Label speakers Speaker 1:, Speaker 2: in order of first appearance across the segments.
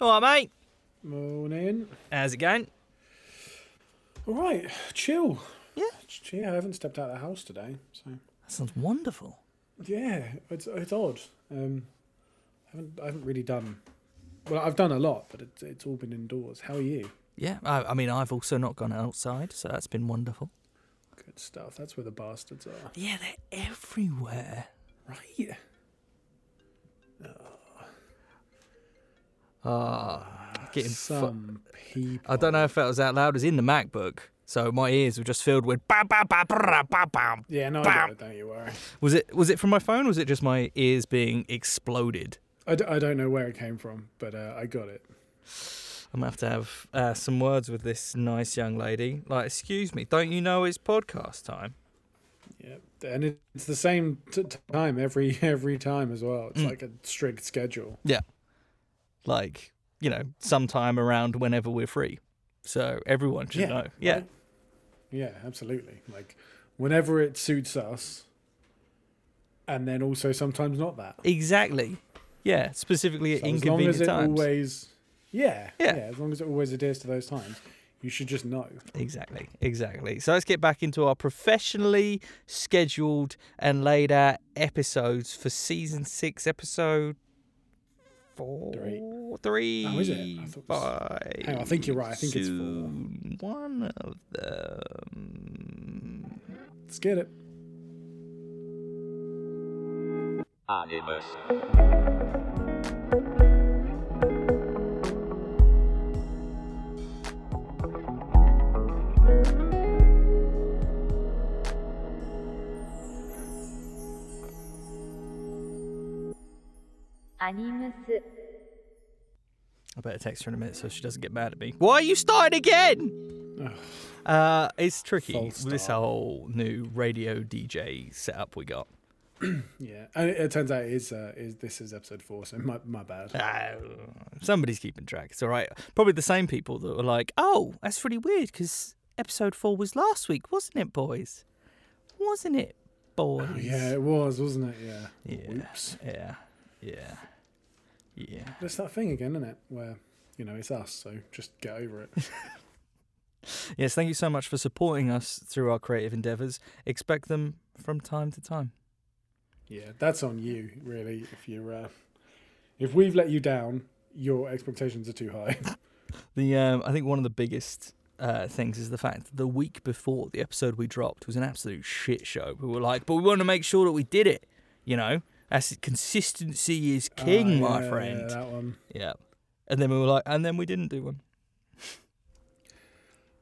Speaker 1: All right, mate.
Speaker 2: Morning.
Speaker 1: How's it going?
Speaker 2: All right, chill.
Speaker 1: Yeah.
Speaker 2: Yeah, I haven't stepped out of the house today, so
Speaker 1: That sounds wonderful.
Speaker 2: yeah, it's it's odd. Um, I haven't I haven't really done. Well, I've done a lot, but it's it's all been indoors. How are you?
Speaker 1: Yeah, I, I mean, I've also not gone outside, so that's been wonderful.
Speaker 2: Good stuff. That's where the bastards are.
Speaker 1: Yeah, they're everywhere.
Speaker 2: Right.
Speaker 1: Ah, getting. Fu-
Speaker 2: people.
Speaker 1: I don't know if that was out loud as in the MacBook, so my ears were just filled with. Ba, ba, ba, ba, ba, ba.
Speaker 2: Yeah, no, I. Don't you worry.
Speaker 1: Was it was it from my phone? or Was it just my ears being exploded?
Speaker 2: I, d- I don't know where it came from, but uh, I got it.
Speaker 1: I'm gonna have to have uh, some words with this nice young lady. Like, excuse me, don't you know it's podcast time?
Speaker 2: Yeah, and it's the same t- time every every time as well. It's
Speaker 1: Mm.
Speaker 2: like a strict schedule.
Speaker 1: Like, you know, sometime around whenever we're free. So everyone should
Speaker 2: Yeah,
Speaker 1: know. Yeah?
Speaker 2: Yeah, absolutely. Like whenever it suits us, and then also sometimes not that.
Speaker 1: exactly. Yeah, specifically at
Speaker 2: So as long
Speaker 1: inconvenient
Speaker 2: as it
Speaker 1: times.
Speaker 2: always, yeah,
Speaker 1: Yeah.
Speaker 2: yeah, as long as it always adheres to those times, you should just know.
Speaker 1: Exactly, exactly. So let's get back into our professionally scheduled and laid out episodes for season six, episode four,
Speaker 2: Three.
Speaker 1: three,
Speaker 2: Oh, is it? I thought it was-
Speaker 1: five.
Speaker 2: Hang on, I think you're right. I think it's four.
Speaker 1: One of them.
Speaker 2: Let's get it.
Speaker 3: Animus.
Speaker 1: I better text her in a minute so she doesn't get mad at me. Why are you starting again? uh, it's tricky with this whole new radio DJ setup we got.
Speaker 2: yeah, and it, it, turns out it is, uh, is this is episode four, so my, my bad.
Speaker 1: Uh, somebody's keeping track. It's all right. Probably the same people that were like, "Oh, that's really weird," because episode four was last week, wasn't it, boys? Wasn't it, boys?
Speaker 2: Oh, yeah, it was, wasn't it? Yeah.
Speaker 1: Yeah.
Speaker 2: Oops.
Speaker 1: Yeah yeah, yeah.
Speaker 2: But it's that thing again, isn't it? Where you know it's us, so just get over it.
Speaker 1: Yes, thank you so much for supporting us through our creative endeavors. Expect them from time to time.
Speaker 2: yeah, that's on you, really. If you're, uh, if we've let you down, your expectations are too high.
Speaker 1: The um, I think one of the biggest uh, things is the fact that the week before the episode we dropped was an absolute shit show. We were like, but we want to make sure that we did it. You know, that's consistency is king,
Speaker 2: Ah,
Speaker 1: my
Speaker 2: yeah,
Speaker 1: friend.
Speaker 2: Yeah, that one.
Speaker 1: Yeah. And then we were like, and then we didn't do one.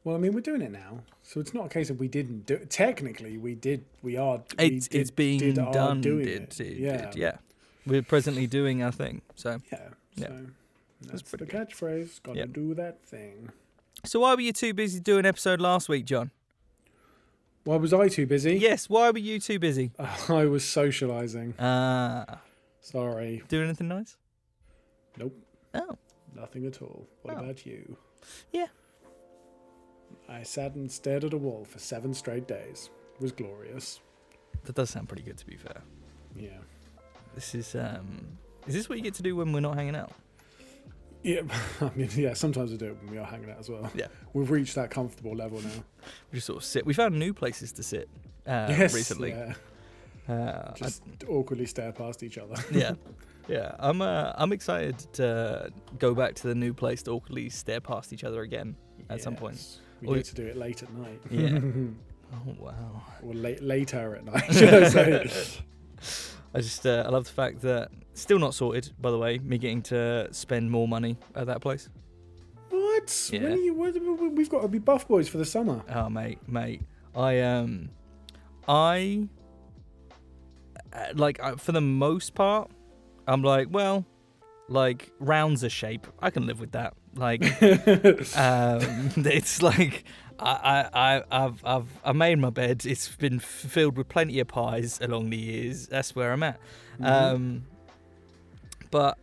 Speaker 2: Well, I mean, we're doing it now, so it's not a case of we didn't do. It. Technically, we did. We are. we
Speaker 1: It's
Speaker 2: did-
Speaker 1: it's being done.
Speaker 2: Doing
Speaker 1: Did,
Speaker 2: it.
Speaker 1: did,
Speaker 2: yeah.
Speaker 1: yeah. We're presently doing our thing. So,
Speaker 2: Yeah.
Speaker 1: Yeah.
Speaker 2: So that's, the catchphrase. Got to
Speaker 1: Yep.
Speaker 2: do that thing.
Speaker 1: so why were you too busy doing episode last week, John?
Speaker 2: Why was I too busy?
Speaker 1: Yes. Why were you too busy?
Speaker 2: I was socializing.
Speaker 1: Ah,
Speaker 2: Sorry.
Speaker 1: doing anything nice?
Speaker 2: Nope.
Speaker 1: Oh,
Speaker 2: Nothing at all. What
Speaker 1: Oh.
Speaker 2: about you?
Speaker 1: Yeah.
Speaker 2: I sat and stared at a wall for seven straight days. It was glorious.
Speaker 1: that does sound pretty good. To be fair.
Speaker 2: Yeah.
Speaker 1: This is um is this what you get to do when we're not hanging out?
Speaker 2: Yeah. I mean, yeah. Sometimes I do it when we are hanging out as well.
Speaker 1: Yeah.
Speaker 2: We've reached that comfortable level now.
Speaker 1: We just sort of sit. We found new places to sit uh,
Speaker 2: yes.
Speaker 1: recently.
Speaker 2: Yeah.
Speaker 1: Uh, I-
Speaker 2: Just awkwardly stare past each other.
Speaker 1: yeah, yeah. I'm uh, I'm excited to go back to the new place to awkwardly stare past each other again at some point.
Speaker 2: We
Speaker 1: Or you-
Speaker 2: to do it late at night.
Speaker 1: Yeah. Oh wow.
Speaker 2: or late later at night, I
Speaker 1: just uh, I love the fact that still not sorted. By the way, me getting to spend more money at that place.
Speaker 2: what?
Speaker 1: Yeah.
Speaker 2: When are you, we've got to be buff boys for the summer.
Speaker 1: Oh mate, mate. I um, I uh, like uh, for the most part, I'm like, well, like rounds a shape. I can live with that. Like, um, it's like I, I, I, I've, I've, made my bed. It's been filled with plenty of pies along the years. That's where I'm at.
Speaker 2: Mm-hmm.
Speaker 1: Um, but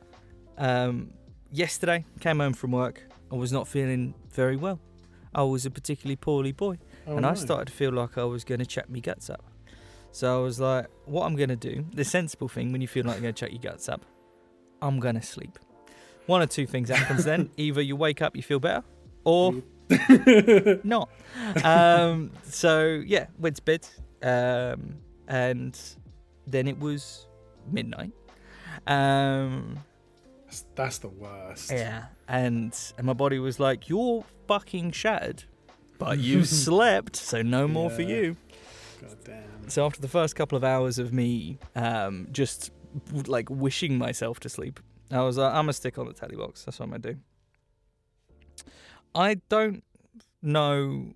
Speaker 1: um, yesterday, came home from work. I was not feeling very well. I was a particularly poorly boy,
Speaker 2: Oh,
Speaker 1: and I started to feel like I was going to check my guts up. So I was like, "What I'm going to do? The sensible thing when you feel like you're going to check your guts up, I'm going to sleep." one or two things happens then. Either you wake up, you feel better, or not. Um, so yeah, went to bed, um, and then it was midnight. Um,
Speaker 2: That's, that's the worst.
Speaker 1: yeah, and and my body was like, "You're fucking shattered, but you slept, so no more for you."
Speaker 2: God damn.
Speaker 1: So after the first couple of hours of me um, just like wishing myself to sleep, I was like, I'm gonna stick on the telly box. That's what I'm gonna do. I don't know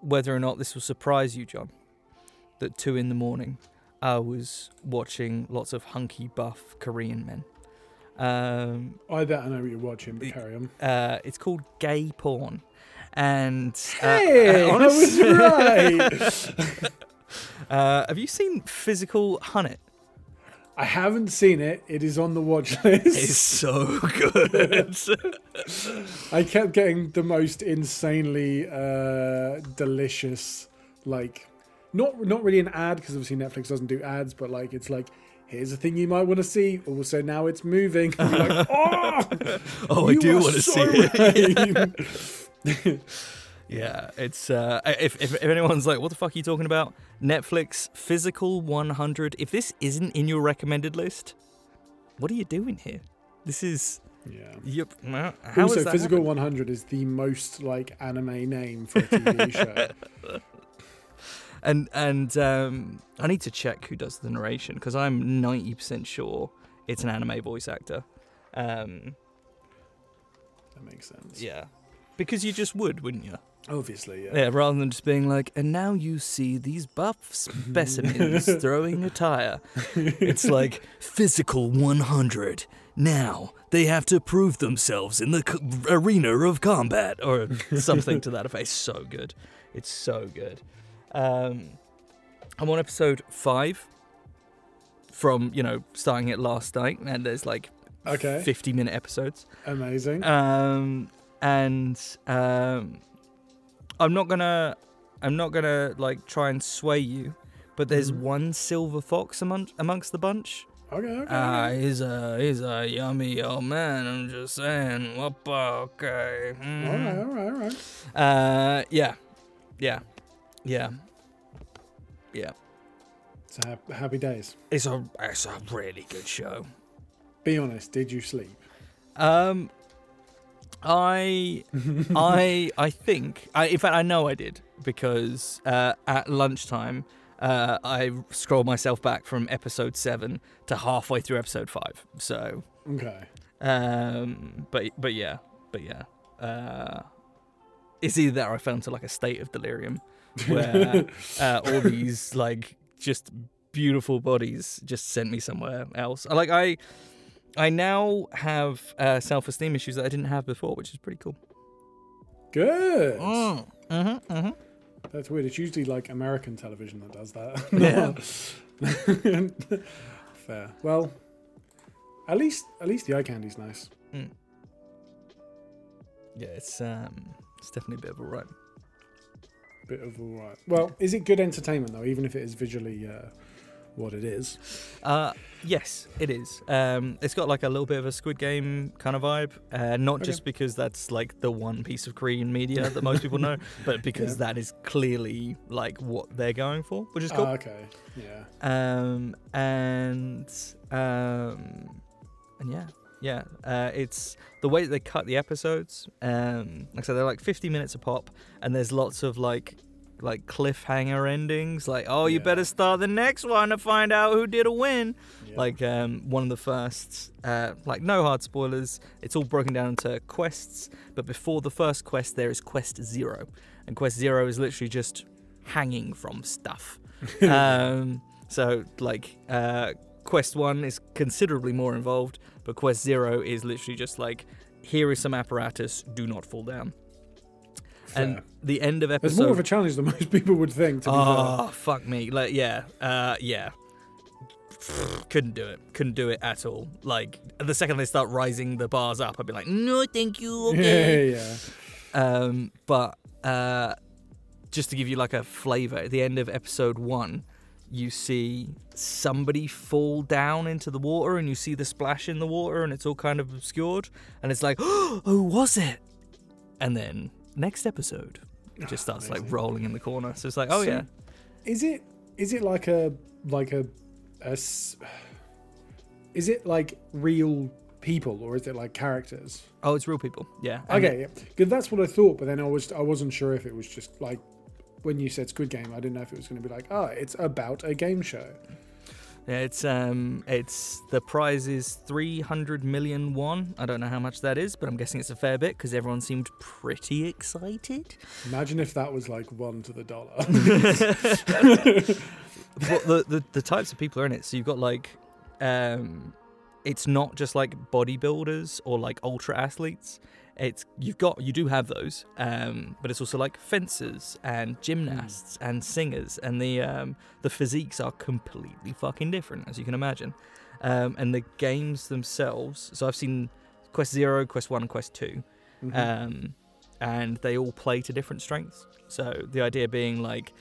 Speaker 1: whether or not this will surprise you, John. That two in the morning, I was watching lots of hunky buff Korean men. Um,
Speaker 2: I bet I know what you're watching, but carry on.
Speaker 1: uh, it's called gay porn, and uh,
Speaker 2: Hey, I was right.
Speaker 1: uh, have you seen Physical 100?
Speaker 2: I haven't seen it. It is on the watch list.
Speaker 1: It's so good.
Speaker 2: I kept getting the most insanely uh, delicious, like, not not really an ad because obviously Netflix doesn't do ads, but like it's like. Here's a thing you might want to see. Also, now it's moving. And you're like, oh,
Speaker 1: oh, I do want to
Speaker 2: so
Speaker 1: see it.
Speaker 2: Right."
Speaker 1: Yeah, it's uh, if, if if anyone's like, what the fuck are you talking about? Netflix Physical 100. If this isn't in your recommended list, what are you doing here? This is
Speaker 2: yeah.
Speaker 1: yep. How
Speaker 2: also, Physical
Speaker 1: happened?
Speaker 2: 100 is the most like anime name for a TV show.
Speaker 1: And and um, I need to check who does the narration because I'm 90% sure it's an anime voice actor. Um,
Speaker 2: That makes sense.
Speaker 1: yeah, because you just would, wouldn't you?
Speaker 2: Obviously, yeah.
Speaker 1: Yeah, rather than just being like, and now you see these buff specimens throwing a tire. It's like physical 100. Now they have to prove themselves in the c- arena of combat, or something to that effect. It's so good. It's so good. Um, I'm on episode five from you know starting it last night, and there's like
Speaker 2: Okay.
Speaker 1: 50 minute episodes.
Speaker 2: Amazing.
Speaker 1: Um, and um, I'm not gonna, I'm not gonna like try and sway you, but there's
Speaker 2: Mhm.
Speaker 1: one silver fox among, amongst the bunch.
Speaker 2: okay, okay.
Speaker 1: Ah, he's a he's a yummy old man. I'm just saying. Whoppa, okay.
Speaker 2: all
Speaker 1: mhm.
Speaker 2: right, all right, all right.
Speaker 1: Uh, yeah, yeah, yeah, yeah.
Speaker 2: So ha- happy days.
Speaker 1: It's a it's a really good show.
Speaker 2: Be honest. Did you sleep?
Speaker 1: Um, I I I think I in fact I know I did because uh, at lunchtime uh, I scrolled myself back from episode seven to halfway through episode five. So
Speaker 2: Okay.
Speaker 1: um, but but yeah, but yeah. Uh, it's either that or I fell into like a state of delirium where uh, all these like just beautiful bodies just sent me somewhere else. Like I, I now have uh, self-esteem issues that I didn't have before, which is pretty cool.
Speaker 2: Good.
Speaker 1: Mm. Mm-hmm, mm-hmm.
Speaker 2: That's weird. It's usually like American television that does that.
Speaker 1: Yeah.
Speaker 2: Fair. Well, at least at least the eye candy's nice.
Speaker 1: Yeah, it's um, it's definitely a bit of a ride.
Speaker 2: Bit of a all right. Well, is it good entertainment though, even if it is visually uh, what it is?
Speaker 1: Uh, yes, it is. Um, it's got like a little bit of a Squid Game kind of vibe, uh, not
Speaker 2: Okay.
Speaker 1: just because that's like the one piece of Korean media that most people know, but because
Speaker 2: Yeah.
Speaker 1: that is clearly like what they're going for, which is cool.
Speaker 2: Ah, okay. Yeah.
Speaker 1: um, and um, and yeah, yeah. Uh, it's the way that they cut the episodes. Um, like I said, they're like 50 minutes a pop, and there's lots of like like cliffhanger endings. Like, oh, you
Speaker 2: Yeah.
Speaker 1: better start the next one to find out who did a win.
Speaker 2: yeah.
Speaker 1: Like um, one of the first, uh, like no hard spoilers. It's all broken down into quests, but before the first quest, there is quest zero, and quest zero is literally just hanging from stuff. um, so like uh, quest one is considerably more involved, but quest zero is literally just like here is some apparatus, do not fall down. And the end of
Speaker 2: There's
Speaker 1: episode.
Speaker 2: more of a challenge than most people would think. To be
Speaker 1: Oh fuck me! Like yeah, uh, yeah. Couldn't do it. Couldn't do it at all. Like the second they start rising the bars up, I'd be like, no, thank you. Okay.
Speaker 2: Yeah, yeah.
Speaker 1: Um, but uh, just to give you like a flavor, at the end of episode one, you see somebody fall down into the water and you see the splash in the water and it's all kind of obscured and it's like oh was it and then next episode it just ah, starts like
Speaker 2: Amazing.
Speaker 1: rolling in the corner so it's like oh
Speaker 2: So-
Speaker 1: yeah
Speaker 2: Is it is it like a like a, a s- is it like real people or is it like characters?
Speaker 1: oh it's real people yeah And
Speaker 2: Okay, yeah. Good. That's what I thought, but then I was I wasn't sure if it was just like when you said Squid Game, I didn't know if it was going to be like, oh, it's about a game show.
Speaker 1: Yeah, it's um, it's the prize is three hundred million won. I don't know how much that is, but I'm guessing it's a fair bit because everyone seemed pretty excited.
Speaker 2: Imagine if that was like one to the dollar.
Speaker 1: But the, the the types of people are in it. So you've got like, um, it's not just like bodybuilders or like ultra athletes. It's you've got you do have those, um, but it's also like fencers and gymnasts and singers, and the um, the physiques are completely fucking different, as you can imagine. Um, and the games themselves. So I've seen Quest Zero, Quest One, and Quest 2
Speaker 2: Mhm.
Speaker 1: um, and they all play to different strengths. So the idea being like,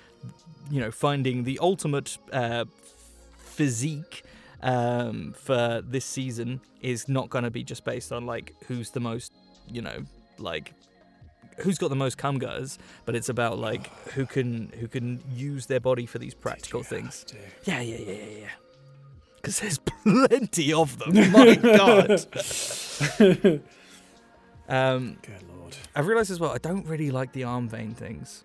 Speaker 1: you know, finding the ultimate uh, physique um, for this season is not going to be just based on like who's the most, you know, like who's got the most cum gutters, but it's about like who can who can use their body for these practical things. Yeah, yeah, yeah, yeah, yeah. Because there's plenty of them. My God. um,
Speaker 2: Good lord.
Speaker 1: I've realised as well. I don't really like the arm vein things.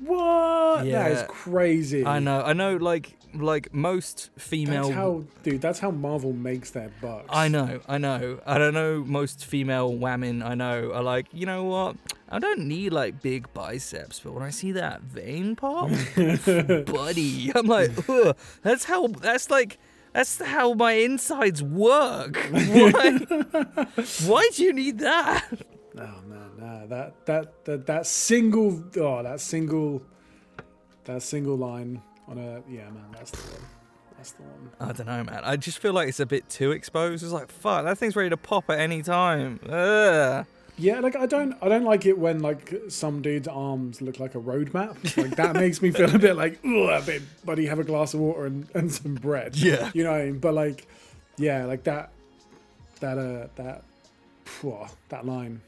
Speaker 2: What? That
Speaker 1: Yeah.
Speaker 2: is crazy.
Speaker 1: I know. I know. Like like most female.
Speaker 2: That's how, dude. That's how Marvel makes their bucks.
Speaker 1: I know. I know. I don't know. Most female women I know are like, you know what? I don't need like big biceps, but when I see that vein pop, buddy, I'm like, Ugh, that's how. That's like. That's how my insides work. Why? Why do you need that?
Speaker 2: Oh man, nah, that that that that single oh that single that single line on a yeah man that's the one that's the one.
Speaker 1: I don't know, man. I just feel like it's a bit too exposed. It's like, fuck, that thing's ready to pop at any time. Ugh.
Speaker 2: Yeah, like I don't I don't like it when like some dude's arms look like a roadmap. Like that makes me feel a bit like oh a bit buddy have a glass of water and, and some bread.
Speaker 1: Yeah.
Speaker 2: You know what I mean? But like yeah, like that that uh that phew, that line.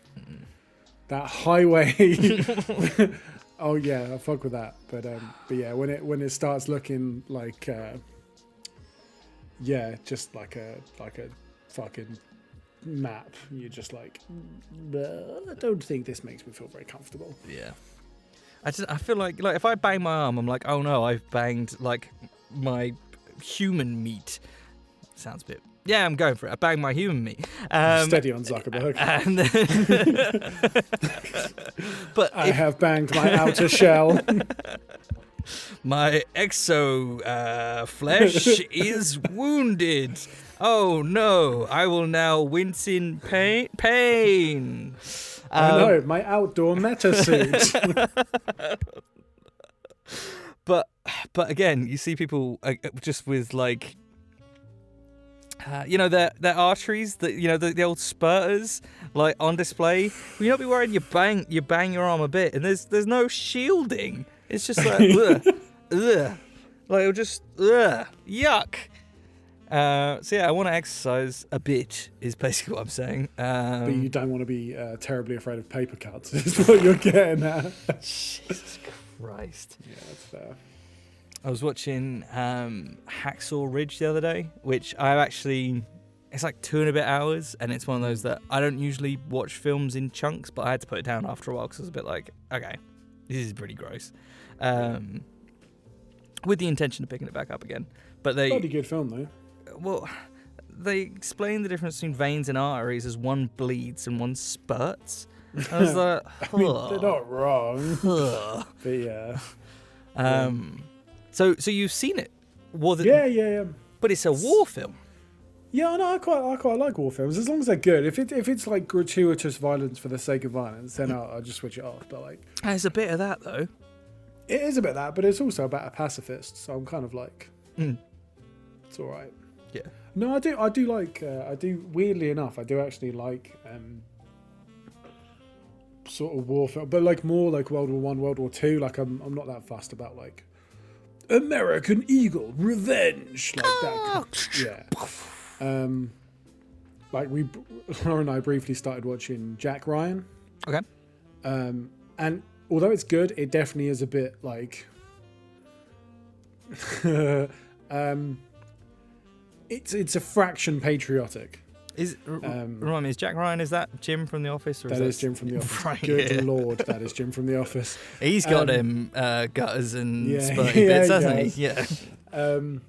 Speaker 2: That highway Oh yeah, I fuck with that. But um but yeah, when it when it starts looking like uh yeah, just like a like a fucking map, you're just like "Uh, I don't think this makes me feel very comfortable.
Speaker 1: Yeah. I just I feel like like if I bang my arm, I'm like, oh no, I've banged like my human meat. Sounds a bit. Yeah, I'm going for it. I banged my human meat. Um,
Speaker 2: Steady on Zuckerberg.
Speaker 1: but
Speaker 2: I
Speaker 1: if
Speaker 2: have banged my outer shell.
Speaker 1: my exo uh, flesh is wounded. Oh no! I will now wince in pain. Pain.
Speaker 2: I
Speaker 1: Um,
Speaker 2: know, my outdoor meta suit.
Speaker 1: but but again, you see people uh, just with like, uh, you know, their their arteries, that you know, the, the old spurters, like on display. You not be worried you bang you bang your arm a bit, and there's there's no shielding. It's just like ugh, ugh, like it'll just ugh, yuck. Uh, so yeah, I want to exercise a bit. Is basically what I'm saying. Um,
Speaker 2: but you don't want to be uh, terribly afraid of paper cuts, is what you're getting at.
Speaker 1: Jesus Christ.
Speaker 2: Yeah, that's fair.
Speaker 1: I was watching um, Hacksaw Ridge the other day, which I actually. It's like two and a bit hours, and it's one of those that I don't usually watch films in chunks, but I had to put it down after a while because I was a bit like, okay, this is pretty gross. Um, with the intention of picking it back up again. But they.
Speaker 2: Bloody good film, though.
Speaker 1: Well, they explain the difference between veins and arteries as one bleeds and one spurts. I was like,
Speaker 2: I mean, they're not wrong. But yeah.
Speaker 1: Um, so so you've seen it, was it?
Speaker 2: Yeah, yeah, yeah.
Speaker 1: But it's a war film.
Speaker 2: Yeah, no, I quite, I quite like war films as long as they're good. If it, if it's like gratuitous violence for the sake of violence, then I'll, I'll just switch it off. But like,
Speaker 1: There's a bit of that though.
Speaker 2: it is about that, but it's also about a pacifist. So I'm kind of like,
Speaker 1: Mm.
Speaker 2: it's all right.
Speaker 1: Yeah.
Speaker 2: No, I do, I do like, uh, I do. Weirdly enough, I do actually like um, sort of war film, but like more like World War One, World War Two. Like I'm, I'm not that fussed about like American Eagle, Revenge, like that. Yeah. Um, like we, Laura and I briefly started watching Jack Ryan,
Speaker 1: Okay.
Speaker 2: um, and although it's good, it definitely is a bit like, um, it's it's a fraction patriotic.
Speaker 1: Is
Speaker 2: Um,
Speaker 1: remind me, is Jack Ryan? Is that Jim from The Office? Or
Speaker 2: That
Speaker 1: is
Speaker 2: is Jim from The Office.
Speaker 1: Right,
Speaker 2: Good
Speaker 1: yeah.
Speaker 2: lord, that is Jim from The Office.
Speaker 1: He's got
Speaker 2: Um,
Speaker 1: him uh, gutters and
Speaker 2: yeah,
Speaker 1: spurty
Speaker 2: yeah,
Speaker 1: bits, hasn't he? Yeah.
Speaker 2: Um,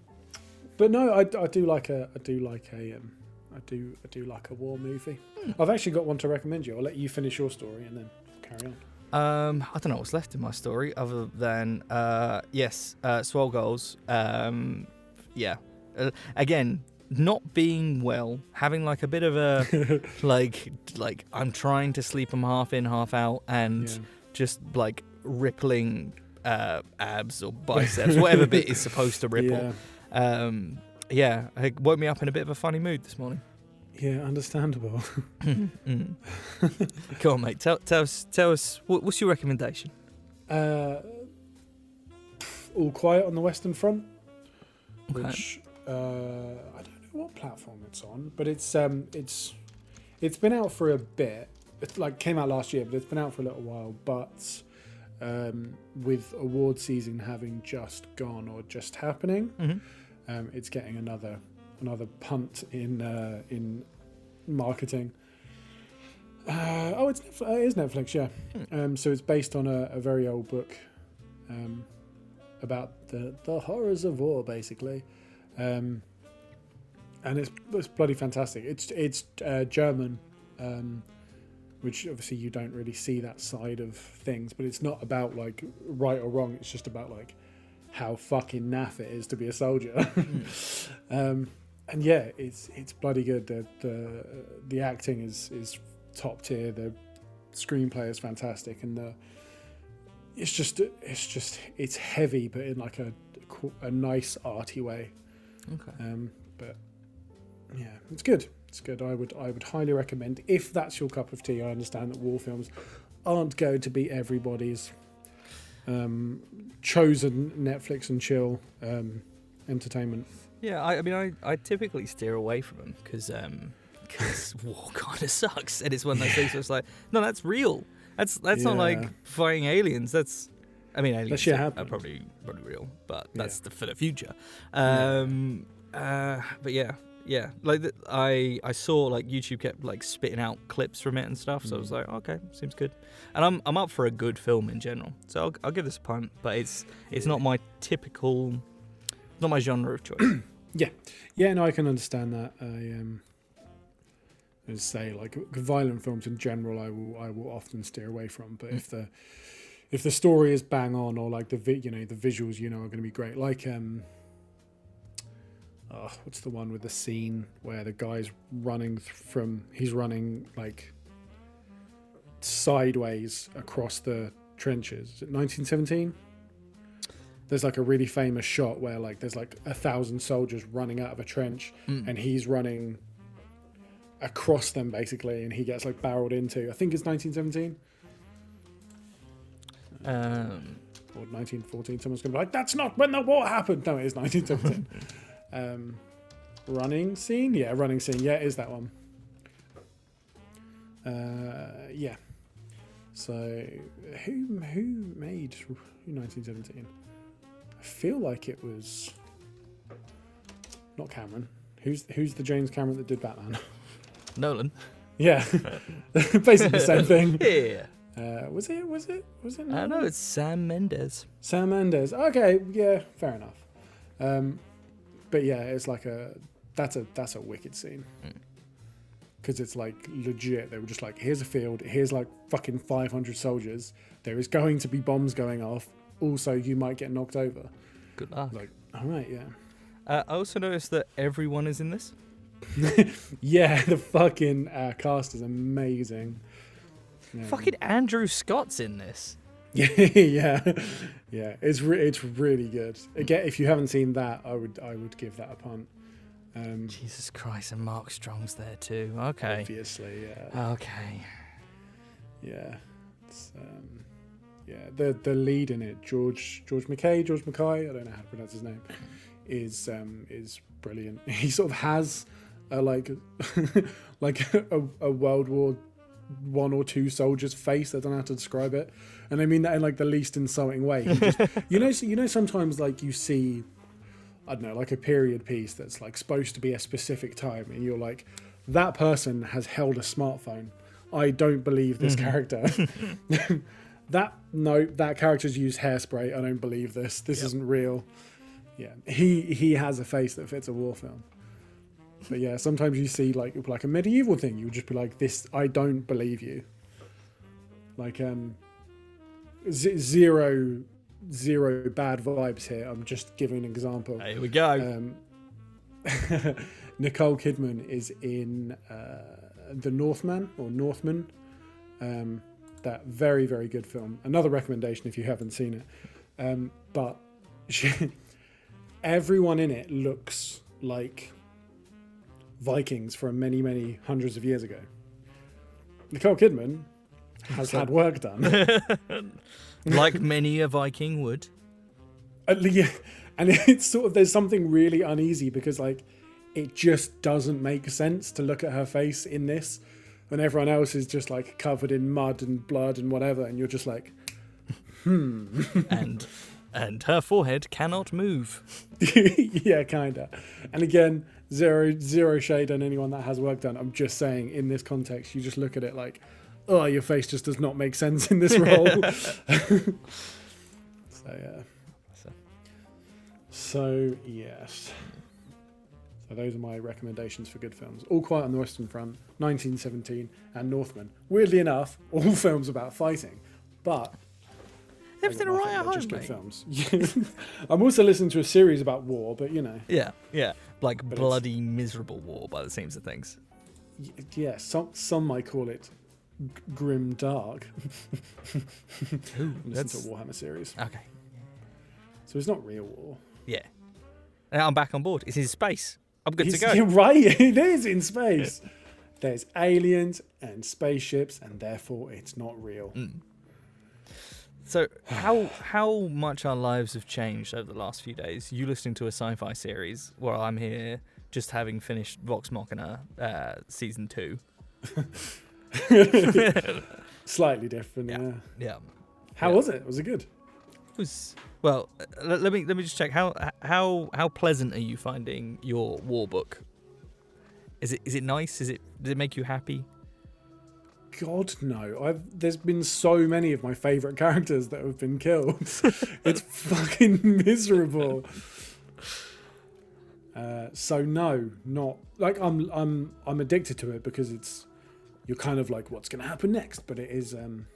Speaker 2: but no, I, I do like a I do like a um, I do I do like a war movie.
Speaker 1: Hmm.
Speaker 2: I've actually got one to recommend you. I'll let you finish your story and then carry on.
Speaker 1: Um, I don't know what's left in my story other than uh, yes, uh, Swell Goals. Um, yeah, uh, again, not being well, having like a bit of a like like I'm trying to sleep. I'm half in, half out, and
Speaker 2: Yeah.
Speaker 1: just like rippling uh, abs or biceps, whatever bit is supposed to ripple.
Speaker 2: Yeah,
Speaker 1: Um, yeah, it woke me up in a bit of a funny mood this morning.
Speaker 2: yeah, understandable.
Speaker 1: mm. Come on, mate. Tell, tell us. Tell us. What, what's your recommendation?
Speaker 2: Uh, All Quiet on the Western Front,
Speaker 1: Okay.
Speaker 2: which uh, I don't know what platform it's on, but it's um it's it's been out for a bit. It like came out last year, but it's been out for a little while. But um, with award season having just gone or just happening,
Speaker 1: Mhm.
Speaker 2: um, it's getting another another punt in uh, in marketing. Uh, oh, it's Netflix, it is Netflix, yeah. Um, so it's based on a, a very old book um, about the the horrors of war, basically, um, and it's it's bloody fantastic. It's it's uh, German, um, which obviously you don't really see that side of things, but it's not about like right or wrong. It's just about like how fucking naff it is to be a soldier. um, and yeah, it's it's bloody good. The the the acting is is top tier. The screenplay is fantastic, and the it's just it's just it's heavy, but in like a a nice arty way.
Speaker 1: Okay.
Speaker 2: Um, but yeah, it's good. It's good. I would I would highly recommend if that's your cup of tea. I understand that war films aren't going to be everybody's um, chosen Netflix and chill um, entertainment.
Speaker 1: Yeah, I, I mean, I, I typically steer away from them because because war kind of sucks, and it's one of those things where it's like, no, that's real. That's that's not like fighting aliens. That's, I mean, aliens
Speaker 2: shit
Speaker 1: are, are probably probably real, but
Speaker 2: Yeah.
Speaker 1: that's the, for the future.
Speaker 2: Yeah.
Speaker 1: Um, uh, but yeah, yeah, like I I saw like YouTube kept like spitting out clips from it and stuff, so I was
Speaker 2: Mm.
Speaker 1: like, okay, seems good. And I'm I'm up for a good film in general, so I'll, I'll give this a punt. But it's it's not my typical, not my genre of choice.
Speaker 2: Yeah, yeah, no, I can understand that. I um, as say like violent films in general, I will I will often steer away from. But if the if the story is bang on or like the vi- you know the visuals you know are going to be great, like um, oh, what's the one with the scene where the guy's running from he's running like sideways across the trenches. Is it 1917? There's like a really famous shot where like there's like a thousand soldiers running out of a trench
Speaker 1: Mm.
Speaker 2: and he's running across them basically and he gets like barreled into. I think it's 1917
Speaker 1: Um,
Speaker 2: or 1914. Someone's gonna be like, "That's not when the war happened." No, it is 1917. um, running scene, yeah, running scene, yeah, it is that one. Uh, yeah. So who who made 1917? I feel like it was not Cameron. Who's who's the James Cameron that did Batman?
Speaker 1: Nolan.
Speaker 2: yeah, basically the same thing.
Speaker 1: Yeah.
Speaker 2: Uh, was it? Was it? Was it?
Speaker 1: I don't know. It's Sam Mendes.
Speaker 2: Sam Mendes. Okay, yeah, fair enough. Um, but yeah, it's like a that's a that's a wicked scene
Speaker 1: Mm.
Speaker 2: because it's like legit. They were just like, here's a field, here's like fucking 500 soldiers. There is going to be bombs going off. Also, you might get knocked over.
Speaker 1: Good luck.
Speaker 2: Like, all right, yeah,
Speaker 1: Uh, I also noticed that everyone is in this.
Speaker 2: yeah. The fucking uh, cast is amazing. Yeah.
Speaker 1: Fucking Andrew Scott's in this.
Speaker 2: Yeah, yeah, yeah. It's re- it's really good. Again, if you haven't seen that, I would I would give that a punt. Um,
Speaker 1: Jesus Christ, and Mark Strong's there too. Okay.
Speaker 2: obviously, yeah,
Speaker 1: Okay.
Speaker 2: yeah. It's, um, yeah, the the lead in it, George George McKay, George McKay, I don't know how to pronounce his name, is um, is brilliant. He sort of has a like like a, a World War one or two soldiers' face. I don't know how to describe it, and I mean that in like the least insulting way. Just, you know, you know, sometimes like you see, I don't know, like a period piece that's like supposed to be a specific time, and you're like, that person has held a smartphone. I don't believe this character. that no, that character's used hairspray. I don't believe this. This isn't real. Yeah, he he has a face that fits a war film. But yeah, sometimes you see like like a medieval thing. You would just be like, "This, I don't believe you." Like um, z- zero zero bad vibes here. I'm just giving an example.
Speaker 1: Here we go.
Speaker 2: Um, Nicole Kidman is in uh, The Northman or Northman. Um, that very very good film. Another recommendation if you haven't seen it. Um, but she, everyone in it looks like Vikings from many many hundreds of years ago. Nicole Kidman has had work done.
Speaker 1: like many a Viking would.
Speaker 2: At le- and it's sort of there's something really uneasy because like it just doesn't make sense to look at her face in this when everyone else is just like covered in mud and blood and whatever and you're just like hmm.
Speaker 1: and and her forehead cannot move.
Speaker 2: yeah kinda and again zero zero shade on anyone that has work done i'm just saying in this context you just look at it like oh your face just does not make sense in this role. So yeah.
Speaker 1: So-
Speaker 2: yes. So those are my recommendations for good films. All quiet on the western front 1917 and northman. Weirdly enough all films about fighting but
Speaker 1: Everything alright at home,
Speaker 2: just good
Speaker 1: mate?
Speaker 2: films. I'm also listening to a series about war but you know.
Speaker 1: Yeah, yeah. Like
Speaker 2: it's-
Speaker 1: bloody miserable war by the seams of things.
Speaker 2: Y- Yeah, some some might call it g- grim dark.
Speaker 1: Ooh,
Speaker 2: Listen
Speaker 1: that's
Speaker 2: to a Warhammer series,
Speaker 1: okay.
Speaker 2: so it's not real war.
Speaker 1: Yeah. Now I'm back on board. It's in space. I'm good to
Speaker 2: He's-
Speaker 1: go.
Speaker 2: You're right, it is in space. There's aliens and spaceships, and therefore it's not real.
Speaker 1: Mm. So how how much our lives have changed over the last few days? You listening to a sci-fi series while I'm here just having finished Vox Machina uh, season two.
Speaker 2: Slightly different.
Speaker 1: Yeah.
Speaker 2: Yeah.
Speaker 1: Yeah.
Speaker 2: How
Speaker 1: Yeah.
Speaker 2: was it? Was it good?
Speaker 1: It was well. uh, Let, let me let me just check how how how pleasant are you finding your war book? Is it is it nice? Is it does it make you happy?
Speaker 2: God no! I've there's been so many of my favorite characters that have been killed. it's fucking miserable. Uh, so no, not like I'm I'm I'm addicted to it because it's you're kind of like what's going to happen next, but it is um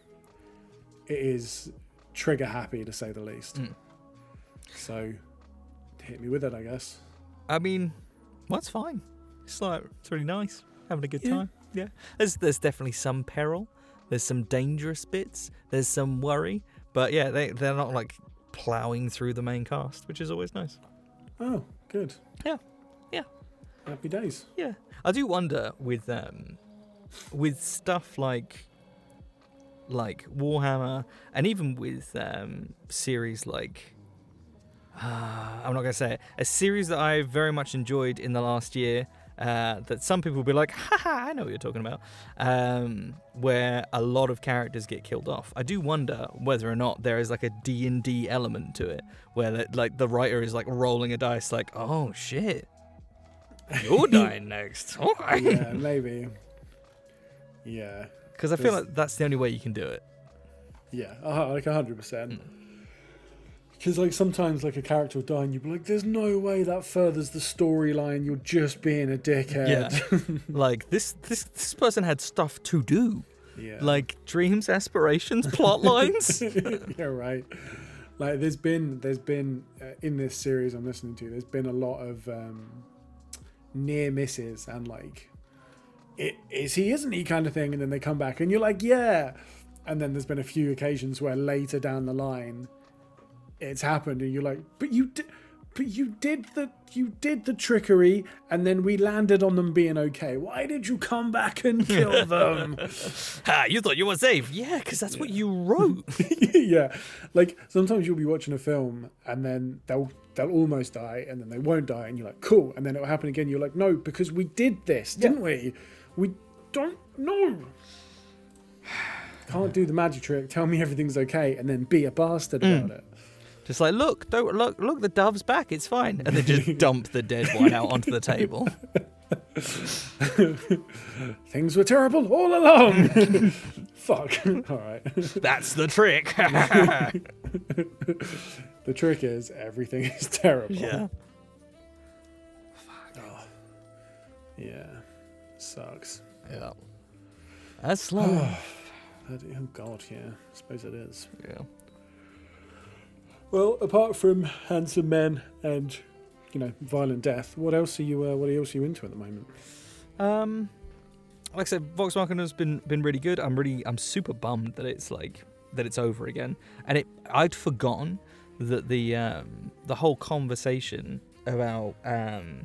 Speaker 2: it is trigger happy to say the least.
Speaker 1: Mm.
Speaker 2: So hit me with it, I guess.
Speaker 1: I mean, that's fine. It's like it's really nice having a good
Speaker 2: Yeah.
Speaker 1: time. Yeah, there's there's definitely some peril. There's some dangerous bits. There's some worry, but yeah, they they're not like plowing through the main cast, which is always nice.
Speaker 2: Oh, good.
Speaker 1: Yeah. Yeah.
Speaker 2: Happy days.
Speaker 1: Yeah, I do wonder with um with stuff like like Warhammer and even with um series like uh, I'm not gonna say it, a series that I very much enjoyed in the last year. Uh, that some people will be like, haha, I know what you're talking about. Um, where a lot of characters get killed off. I do wonder whether or not there is like a D and D element to it, where that, like the writer is like rolling a dice, like, oh shit, you're dying next. Okay.
Speaker 2: Yeah, maybe. Yeah.
Speaker 1: Because I feel like that's the only way you can do it.
Speaker 2: Yeah, uh, like hundred percent. Because like sometimes like a character will die and you'll be like, "There's no way that furthers the storyline. You're just being a dickhead." Yeah.
Speaker 1: like this, this, this person had stuff to do,
Speaker 2: Yeah,
Speaker 1: like dreams, aspirations, plot lines.
Speaker 2: yeah, right. Like there's been there's been uh, in this series I'm listening to. There's been a lot of um, near misses and like, it is he, isn't he, kind of thing. And then they come back and you're like, yeah. And then there's been a few occasions where later down the line, it's happened and you're like, but you, di- but you did the you did the trickery, and then we landed on them being okay. Why did you come back and kill them?
Speaker 1: Ha! You thought you were safe? Yeah, because that's what you wrote.
Speaker 2: yeah, like sometimes you'll be watching a film and then they'll they'll almost die and then they won't die and you're like cool and then it'll happen again. You're like no because we did this, didn't we? We don't know. Can't do the magic trick. Tell me everything's okay and then be a bastard about mm. it.
Speaker 1: just like, look, don't look, look, the dove's back. It's fine, and then just dump the dead one out onto the table.
Speaker 2: Things were terrible all along. Fuck. all right.
Speaker 1: That's the trick.
Speaker 2: The trick is everything is terrible.
Speaker 1: yeah. Oh.
Speaker 2: Yeah. Sucks.
Speaker 1: Yeah. That's life.
Speaker 2: But, oh god, yeah. I suppose it is.
Speaker 1: yeah.
Speaker 2: Well, apart from handsome men and you know violent death, what else are you? Uh, what else are you into at the moment?
Speaker 1: Um, like I said, Vox Machina's been been really good. I'm really I'm super bummed that it's like that it's over again. And it I'd forgotten that the um the whole conversation about um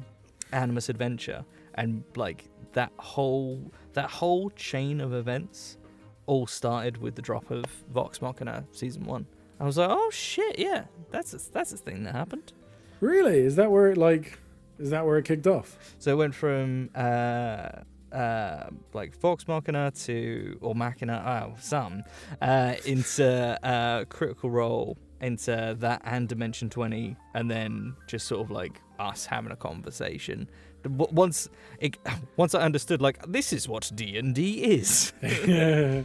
Speaker 1: Animus Adventure and like that whole that whole chain of events all started with the drop of Vox Machina season one. I was like, oh shit, yeah, that's a, that's a thing that happened.
Speaker 2: Really? Is that where it like? Is that where it kicked off?
Speaker 1: So it went from uh, uh, like Vox Machina to or Machina, oh, some uh, into uh, Critical Role, into that and Dimension Twenty, and then just sort of like us having a conversation. Once it, once I understood, like this is what D and D is.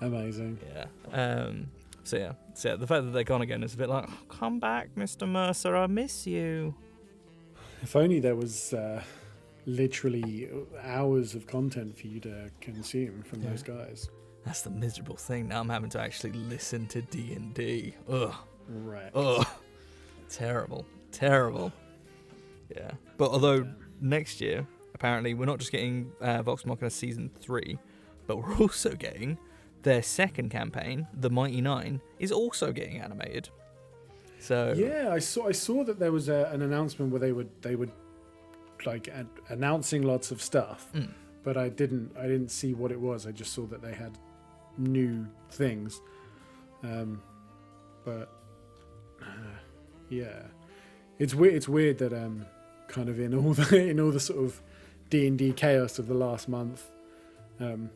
Speaker 2: Amazing.
Speaker 1: yeah. Um. So yeah. So yeah, the fact that they're gone again is a bit like, oh, come back, Mister Mercer, I miss you.
Speaker 2: If only there was uh, literally hours of content for you to consume from
Speaker 1: Yeah.
Speaker 2: those guys.
Speaker 1: That's the miserable thing. Now I'm having to actually listen to D and D. Ugh.
Speaker 2: Right.
Speaker 1: Ugh. Terrible. Terrible. Yeah. But although next year, apparently, we're not just getting uh, Vox Machina season three, but we're also getting their second campaign, The Mighty Nein, is also getting animated. So
Speaker 2: Yeah, I saw. I saw that there was a, an announcement where they would they would like ad- announcing lots of stuff,
Speaker 1: Mm.
Speaker 2: but I didn't I didn't see what it was. I just saw that they had new things. Um, but uh, yeah, it's weird. It's weird that um, kind of in all the in all the sort of D and D chaos of the last month, um,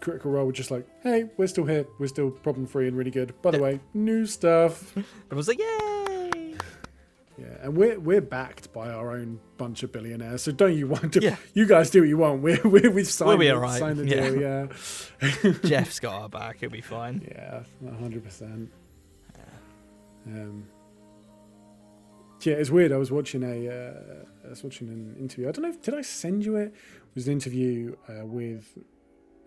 Speaker 2: Critical Role were just like, hey, we're still here. We're still problem free and really good. By the way, new stuff.
Speaker 1: I was like, yay!
Speaker 2: Yeah, and we're we're backed by our own bunch of billionaires. So don't you want to?
Speaker 1: Yeah.
Speaker 2: You guys do what you want. We're, we're we've signed.
Speaker 1: We'll be
Speaker 2: it,
Speaker 1: alright,
Speaker 2: Signed the
Speaker 1: yeah.
Speaker 2: deal. Yeah.
Speaker 1: Jeff's got our back. He'll be fine.
Speaker 2: Yeah, hundred percent. Um. Yeah, it's weird. I was watching a, uh, I was watching an interview. I don't know. if Did I send you it? It was an interview uh, with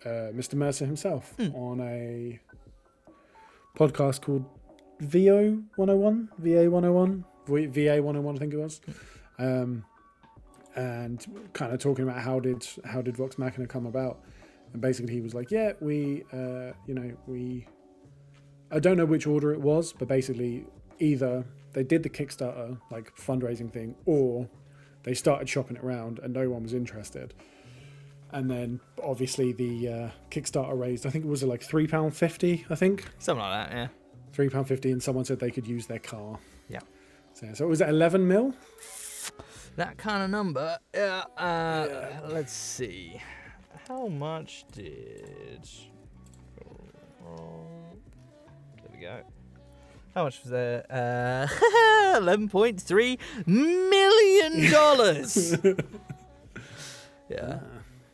Speaker 2: uh, Mr. Mercer himself
Speaker 1: Hmm.
Speaker 2: on a podcast called VO 101, VA 101, VA 101, I think it was. Um, and kind of talking about how did how did Vox Machina come about, and basically he was like, yeah, we, uh, you know, we. I don't know which order it was, but basically either they did the Kickstarter like fundraising thing, or they started shopping it around and no one was interested. And then obviously the uh, Kickstarter raised, I think it was like three pound fifty. I think
Speaker 1: Something like that, yeah.
Speaker 2: three pound fifty, and someone said they could use their car.
Speaker 1: Yeah.
Speaker 2: So, so it was at eleven mil.
Speaker 1: That kind of number. Yeah. Uh, Let's see. How much did? There we go. How much was there? Uh, eleven point three million dollars. yeah.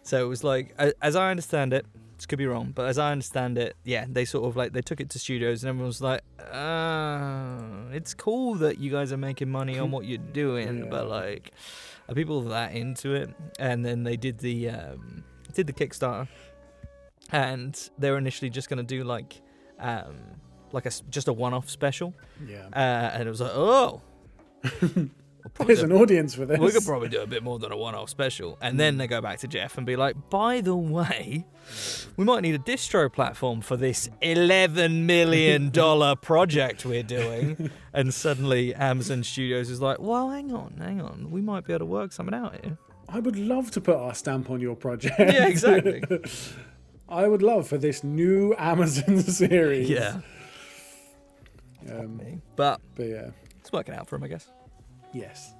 Speaker 1: So it was like, as I understand it, this could be wrong, but as I understand it, yeah, they sort of like they took it to studios and everyone was like, uh, it's cool that you guys are making money on what you're doing, but like, are people that into it? And then they did the um, did the Kickstarter, and they were initially just gonna do like um, like a just a one-off special,
Speaker 2: Yeah.
Speaker 1: uh, and it was like, oh, we'll
Speaker 2: There's an audience for this.
Speaker 1: we could probably do a bit more than a one-off special, and then they go back to Jeff and be like, "By the way, we might need a distro platform for this eleven million dollar project we're doing." And suddenly, Amazon Studios is like, "Well, hang on, hang on, we might be able to work something out here."
Speaker 2: I would love to put our stamp on your project.
Speaker 1: Yeah, exactly.
Speaker 2: I would love for this new Amazon series.
Speaker 1: yeah,
Speaker 2: Um,
Speaker 1: but
Speaker 2: but yeah,
Speaker 1: it's working out for him, I guess.
Speaker 2: yes,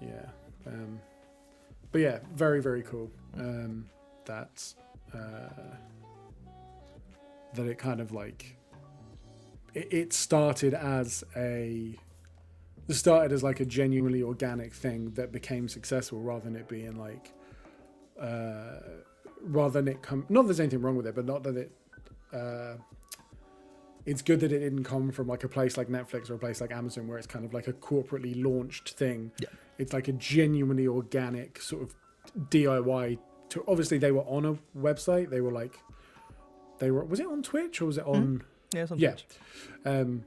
Speaker 2: yeah. Um, but yeah, very very cool. Um, that uh, that it kind of like it, it started as a started as like a genuinely organic thing that became successful rather than it being like uh rather than it come not that there's anything wrong with it but not that it uh it's good that it didn't come from like a place like Netflix or a place like Amazon where it's kind of like a corporately launched thing.
Speaker 1: Yeah.
Speaker 2: It's like a genuinely organic sort of DIY to obviously they were on a website. They were like they were was it on Twitch or was it on
Speaker 1: Yeah, it's on
Speaker 2: Yeah.
Speaker 1: Twitch.
Speaker 2: um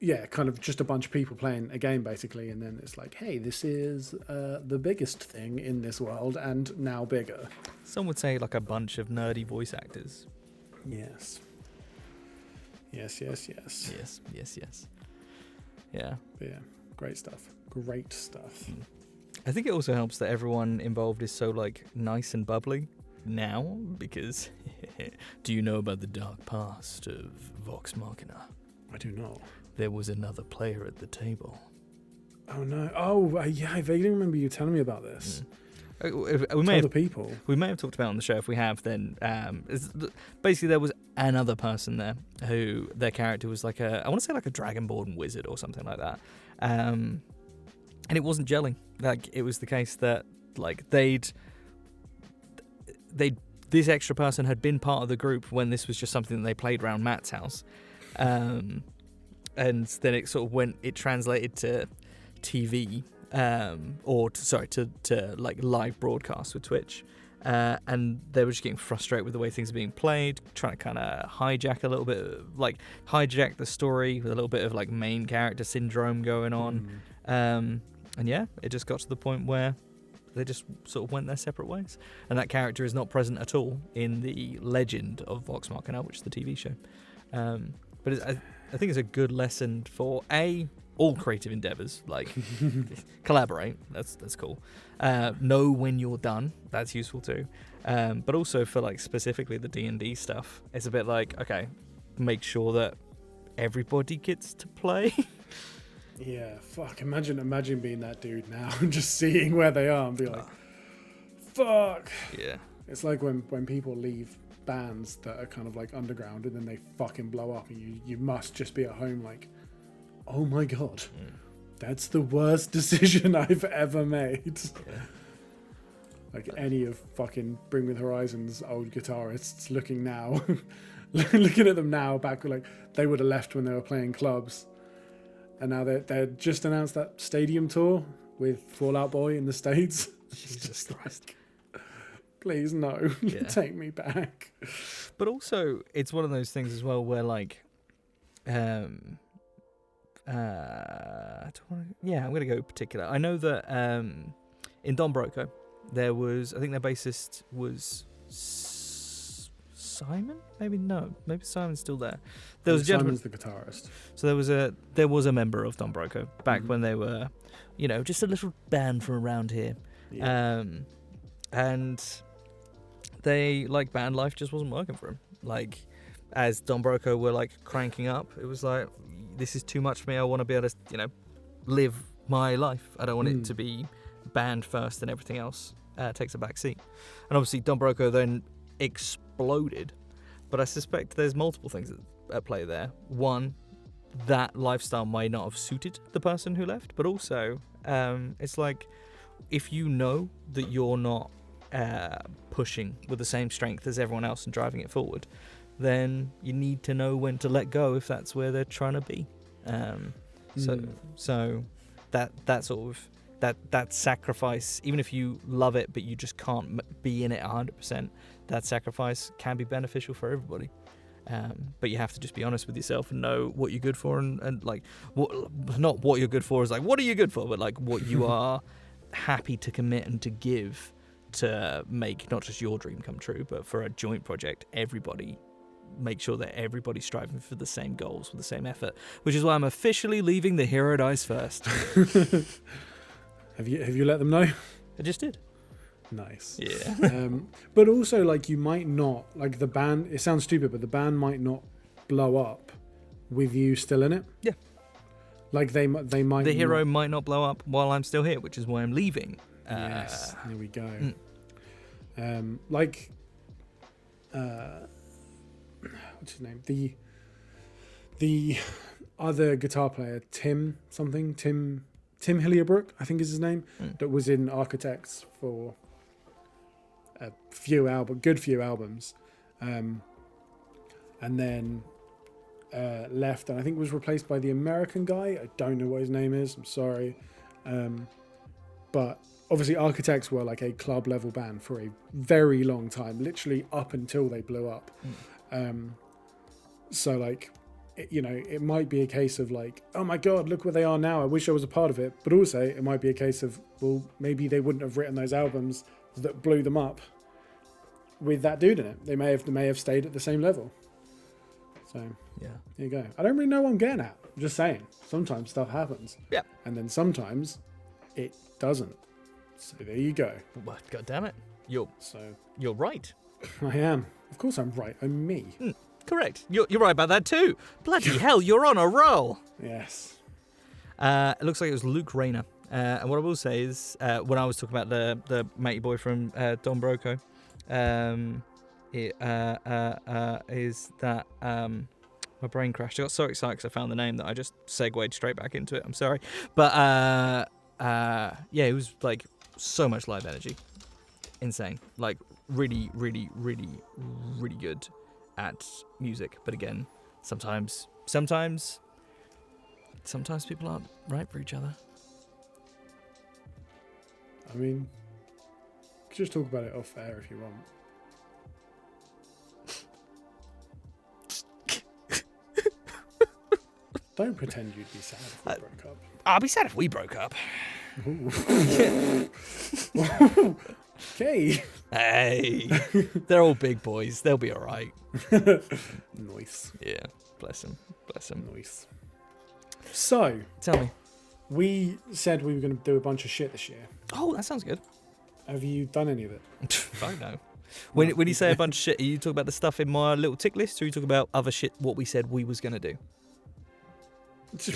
Speaker 2: yeah, kind of just a bunch of people playing a game basically, and then it's like, hey, this is uh, the biggest thing in this world, and now bigger.
Speaker 1: Some would say like a bunch of nerdy voice actors.
Speaker 2: Yes. Yes, yes, yes.
Speaker 1: Yes, yes, yes. Yeah.
Speaker 2: But yeah, great stuff. Great stuff.
Speaker 1: I think it also helps that everyone involved is so like nice and bubbly now because do you know about the dark past of Vox Machina?
Speaker 2: I do not.
Speaker 1: There was another player at the table.
Speaker 2: Oh no! Oh uh, yeah, I vaguely remember you telling me about this.
Speaker 1: If- We may have
Speaker 2: people.
Speaker 1: we may have talked about on the show. If we have, then um, basically there was another person there who their character was like a I want to say like a dragonborn wizard or something like that, um, and it wasn't gelling. Like it was the case that like they'd they this extra person had been part of the group when this was just something that they played around Matt's house, um, and then it sort of went it translated to TV um, or to, sorry to to like live broadcast with Twitch. Uh, and they were just getting frustrated with the way things are being played, trying to kind of hijack a little bit, of, like hijack the story with a little bit of like main character syndrome going on.
Speaker 2: Mm.
Speaker 1: Um, and yeah, it just got to the point where they just sort of went their separate ways. And that character is not present at all in the legend of Vox Machina, which is the TV show. Um, but it's, I, I think it's a good lesson for a all creative endeavors, like collaborate. That's that's cool. Uh, know when you're done. That's useful too. Um, but also for like specifically the D and D stuff, it's a bit like okay, make sure that everybody gets to play.
Speaker 2: Yeah, fuck. Imagine, imagine being that dude now and just seeing where they are and be like, fuck.
Speaker 1: yeah.
Speaker 2: It's like when when people leave bands that are kind of like underground and then they fucking blow up and you you must just be at home like, oh my god,
Speaker 1: Mm.
Speaker 2: that's the worst decision I've ever made.
Speaker 1: Yeah.
Speaker 2: Like any of fucking Bring Me The Horizon's old guitarists looking now, looking at them now, back like they would have left when they were playing clubs, and now they they just announced that stadium tour with Fall Out Boy in the states.
Speaker 1: Jesus
Speaker 2: just
Speaker 1: Christ.
Speaker 2: please no,
Speaker 1: Yeah.
Speaker 2: take me back.
Speaker 1: But also, it's one of those things as well where like, um, uh, I don't wanna, yeah, I'm gonna go particular. I know that um, in Don Broco, there was I think their bassist was S- Simon. Maybe no, maybe Simon's still there. There was a gentleman.
Speaker 2: Simon's the guitarist.
Speaker 1: So there was a there was a member of Don Broco back
Speaker 2: Mhm.
Speaker 1: when they were, you know, just a little band from around here. Um, and they like band life just wasn't working for him. Like as Don Broco were like cranking up, it was like this is too much for me. I want to be able to, you know, live my life. I don't want
Speaker 2: Mm.
Speaker 1: it to be band first and everything else uh, takes a back seat. And obviously Don Broco then exploded. But I suspect there's multiple things at, at play there. One, that lifestyle might not have suited the person who left, but also um, it's like if you know that you're not uh, pushing with the same strength as everyone else and driving it forward, then you need to know when to let go if that's where they're trying to be. Um, so,
Speaker 2: Mm.
Speaker 1: so that that sort of that that sacrifice, even if you love it but you just can't be in it 100%, that sacrifice can be beneficial for everybody. Um, but you have to just be honest with yourself and know what you're good for, and, and like what not what you're good for is like what are you good for, but like what you are happy to commit and to give to make not just your dream come true, but for a joint project, everybody make sure that everybody's striving for the same goals with the same effort. Which is why I'm officially leaving the Hero Dies first.
Speaker 2: Have you have you let them know?
Speaker 1: I just did.
Speaker 2: Nice.
Speaker 1: Yeah.
Speaker 2: um, but also, like, you might not like the band. It sounds stupid, but the band might not blow up with you still in it.
Speaker 1: Yeah.
Speaker 2: Like they they might.
Speaker 1: the hero
Speaker 2: not-
Speaker 1: might not blow up while I'm still here, which is why I'm leaving. Uh,
Speaker 2: yes. There we go.
Speaker 1: mm.
Speaker 2: Um, like, uh, what's his name? The the other guitar player, Tim something, Tim Tim Hillier-Brook, I think is his name,
Speaker 1: Mm.
Speaker 2: that was in Architects for a few album, good few albums, um, and then uh, left, and I think was replaced by the American guy. I don't know what his name is. I'm sorry, um, but obviously Architects were like a club level band for a very long time, literally up until they blew up. Um, so like, it, you know, it might be a case of like, oh my god, look where they are now. I wish I was a part of it. But also, it might be a case of, well, maybe they wouldn't have written those albums that blew them up with that dude in it. They may have they may have stayed at the same level. So
Speaker 1: yeah.
Speaker 2: there you go. I don't really know what I'm getting at. I'm just saying. Sometimes stuff happens.
Speaker 1: Yeah.
Speaker 2: And then sometimes it doesn't. So there you go.
Speaker 1: Well, God damn it. You're
Speaker 2: So
Speaker 1: you're right.
Speaker 2: I am. Of course I'm right. I'm me.
Speaker 1: Correct. You're, you're right about that too. Bloody hell, you're on a roll.
Speaker 2: Yes.
Speaker 1: Uh, it looks like it was Luke Rayner. Uh, and what I will say is, uh, when I was talking about the the matey boy from uh, Don Broco, um, it, uh, uh, uh, is that um, my brain crashed. I got so excited because I found the name that I just segued straight back into it. I'm sorry, but uh, uh, yeah, it was like so much live energy, insane. Like really, really, really, really good at music. But again, sometimes, sometimes sometimes people aren't right for each other.
Speaker 2: I mean, just talk about it off air if you want. Don't pretend you'd be sad if we
Speaker 1: Uh,
Speaker 2: broke up.
Speaker 1: I'll be sad if we broke up.
Speaker 2: Okay.
Speaker 1: Hey, they're all big boys. They'll be all right.
Speaker 2: Nice.
Speaker 1: Yeah, bless them, bless them.
Speaker 2: Nice. So,
Speaker 1: Tell me.
Speaker 2: we said we were going to do a bunch of shit this year.
Speaker 1: Oh, that sounds good.
Speaker 2: Have you done any of it?
Speaker 1: I know. When, when you say a bunch of shit, are you talking about the stuff in my little tick list, or are you talking about other shit? What we said we was gonna do? What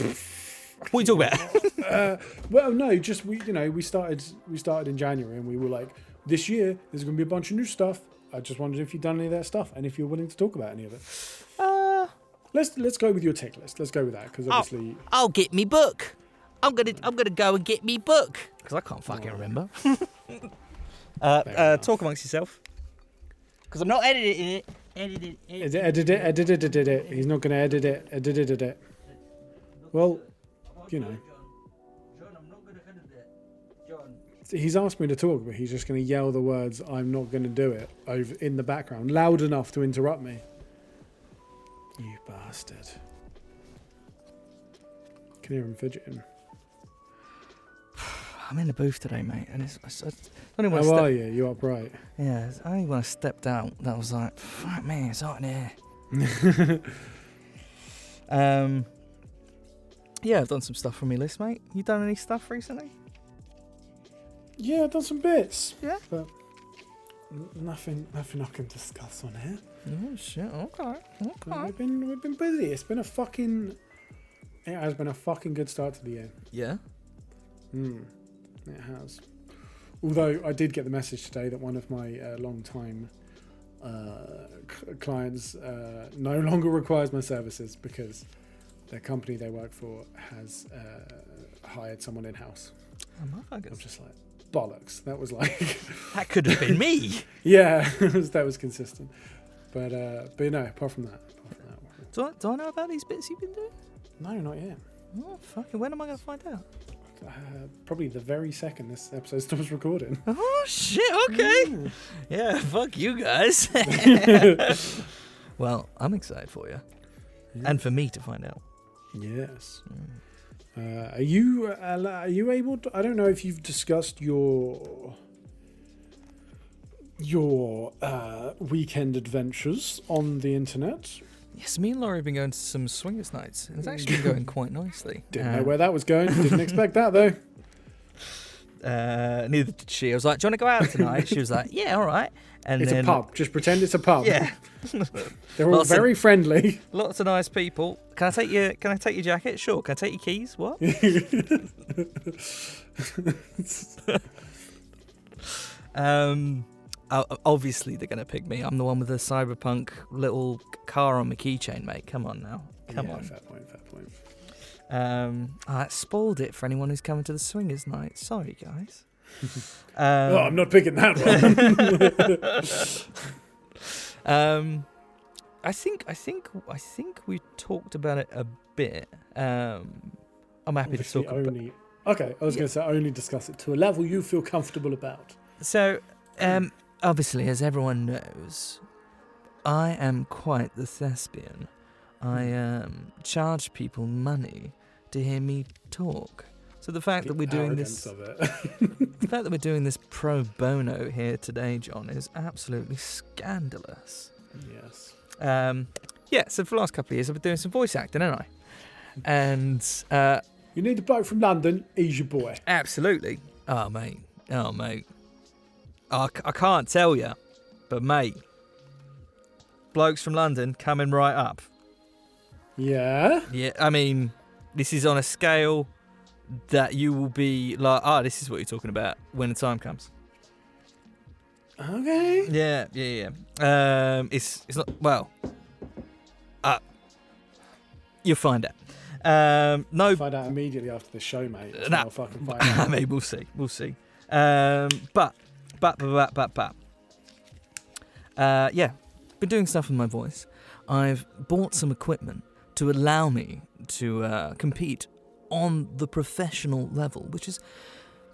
Speaker 1: are you talking about?
Speaker 2: uh, well, no, just we, you know, we started, we started in January, and we were like, this year there's going to be a bunch of new stuff. I just wondered if you'd done any of that stuff, and if you're willing to talk about any of it.
Speaker 1: uh,
Speaker 2: Let's let's go with your tick list. Let's go with that because obviously,
Speaker 1: I'll get me book. I'm gonna I'm gonna go and get me book because I can't fucking
Speaker 2: Oh.
Speaker 1: remember. uh, uh, talk amongst yourself. Because I'm not editing it. Edited.
Speaker 2: edit, edit it, edit it, edit it. He's not going to edit it, edit it, edit it. Well, you know, he's asked me to talk, but he's just going to yell the words "I'm not going to do it" over in the background, loud enough to interrupt me. You bastard! Can hear him fidgeting.
Speaker 1: I'm in the booth today, mate, and it's, it's, it's only when I
Speaker 2: How are you? You upright?
Speaker 1: yeah, it's only when I stepped out that I was like, fuck me, it's hot in here. um, yeah, I've done some stuff from my list, mate. You done any stuff recently?
Speaker 2: Yeah, I've done some bits.
Speaker 1: Yeah?
Speaker 2: but n- nothing, nothing I can discuss on here.
Speaker 1: Oh shit! Okay,
Speaker 2: But
Speaker 1: okay.
Speaker 2: We've been, we've been busy. It's been a fucking, it has been a fucking good start to the year.
Speaker 1: Yeah.
Speaker 2: Hmm, it has. Although I did get the message today that one of my uh, long-time uh, c- clients uh, no longer requires my services because the company they work for has uh, hired someone in-house.
Speaker 1: Oh,
Speaker 2: I'm
Speaker 1: motherfuckers.
Speaker 2: just like bollocks. That was like,
Speaker 1: That could have been me.
Speaker 2: yeah, that was consistent. But uh, but no, apart from that, apart from that,
Speaker 1: do, I, do I know about these bits you've been doing?
Speaker 2: no, not yet.
Speaker 1: Oh, fucking, when am I going to find out?
Speaker 2: Uh, probably the very second this episode stops recording.
Speaker 1: Oh, shit, okay. Yeah, fuck you guys. Well, I'm excited for you,
Speaker 2: Yeah.
Speaker 1: and for me to find out.
Speaker 2: Yes.
Speaker 1: Mm.
Speaker 2: Uh, are you uh, are you able to? I don't know if you've discussed your your uh, weekend adventures on the internet.
Speaker 1: Yes, me and Laurie have been going to some swingers nights, and it's actually been going quite nicely.
Speaker 2: Didn't know where that was going. Didn't expect that though.
Speaker 1: Uh, neither did she. I was like, "Do you want to go out tonight?" she was like, "Yeah, all right." And
Speaker 2: It's
Speaker 1: then,
Speaker 2: a pub. Just pretend it's a pub.
Speaker 1: Yeah,
Speaker 2: They're all
Speaker 1: Lots of-
Speaker 2: very friendly.
Speaker 1: lots of nice people. Can I take your Can I take your jacket? Sure. Can I take your keys? What? um, obviously they're gonna pick me. I'm the one with the cyberpunk little car on my keychain, mate. Come on now. Come
Speaker 2: Yeah,
Speaker 1: on.
Speaker 2: Fair point. Fair point.
Speaker 1: Um, oh, that spoiled it for anyone who's coming to the swingers night. Sorry, guys. um,
Speaker 2: oh, I'm not picking that one.
Speaker 1: Um, I think I think I think we talked about it a bit. Um, I'm happy to
Speaker 2: Obviously
Speaker 1: talk about.
Speaker 2: only. Okay, I was
Speaker 1: Yeah.
Speaker 2: going to say only discuss it to a level you feel comfortable about.
Speaker 1: So, um, obviously, as everyone knows, I am quite the thespian. I um, charge people money to hear me talk. So the fact that we're doing this, the fact that we're doing this pro bono here today, John, is absolutely scandalous.
Speaker 2: yes.
Speaker 1: Um, yeah, so for the last couple of years, I've been doing some voice acting, haven't I? And uh,
Speaker 2: You need a bloke from London. He's your boy.
Speaker 1: absolutely. Oh, mate. Oh, mate. I, c- I can't tell you, but, mate, blokes from London coming right up.
Speaker 2: Yeah.
Speaker 1: Yeah, I mean, this is on a scale that you will be like, ah, this is what you're talking about when the time comes.
Speaker 2: Okay.
Speaker 1: Yeah, yeah, yeah. Um, it's it's not well. Uh, you'll find out. Um, no,
Speaker 2: Find out immediately after the show, mate. That's
Speaker 1: Nah.
Speaker 2: fucking find out.
Speaker 1: maybe we'll see. We'll see. Um, but, but, but, but, but, but. Uh, yeah, been doing stuff with my voice. I've bought some equipment to allow me to uh, compete on the professional level, which is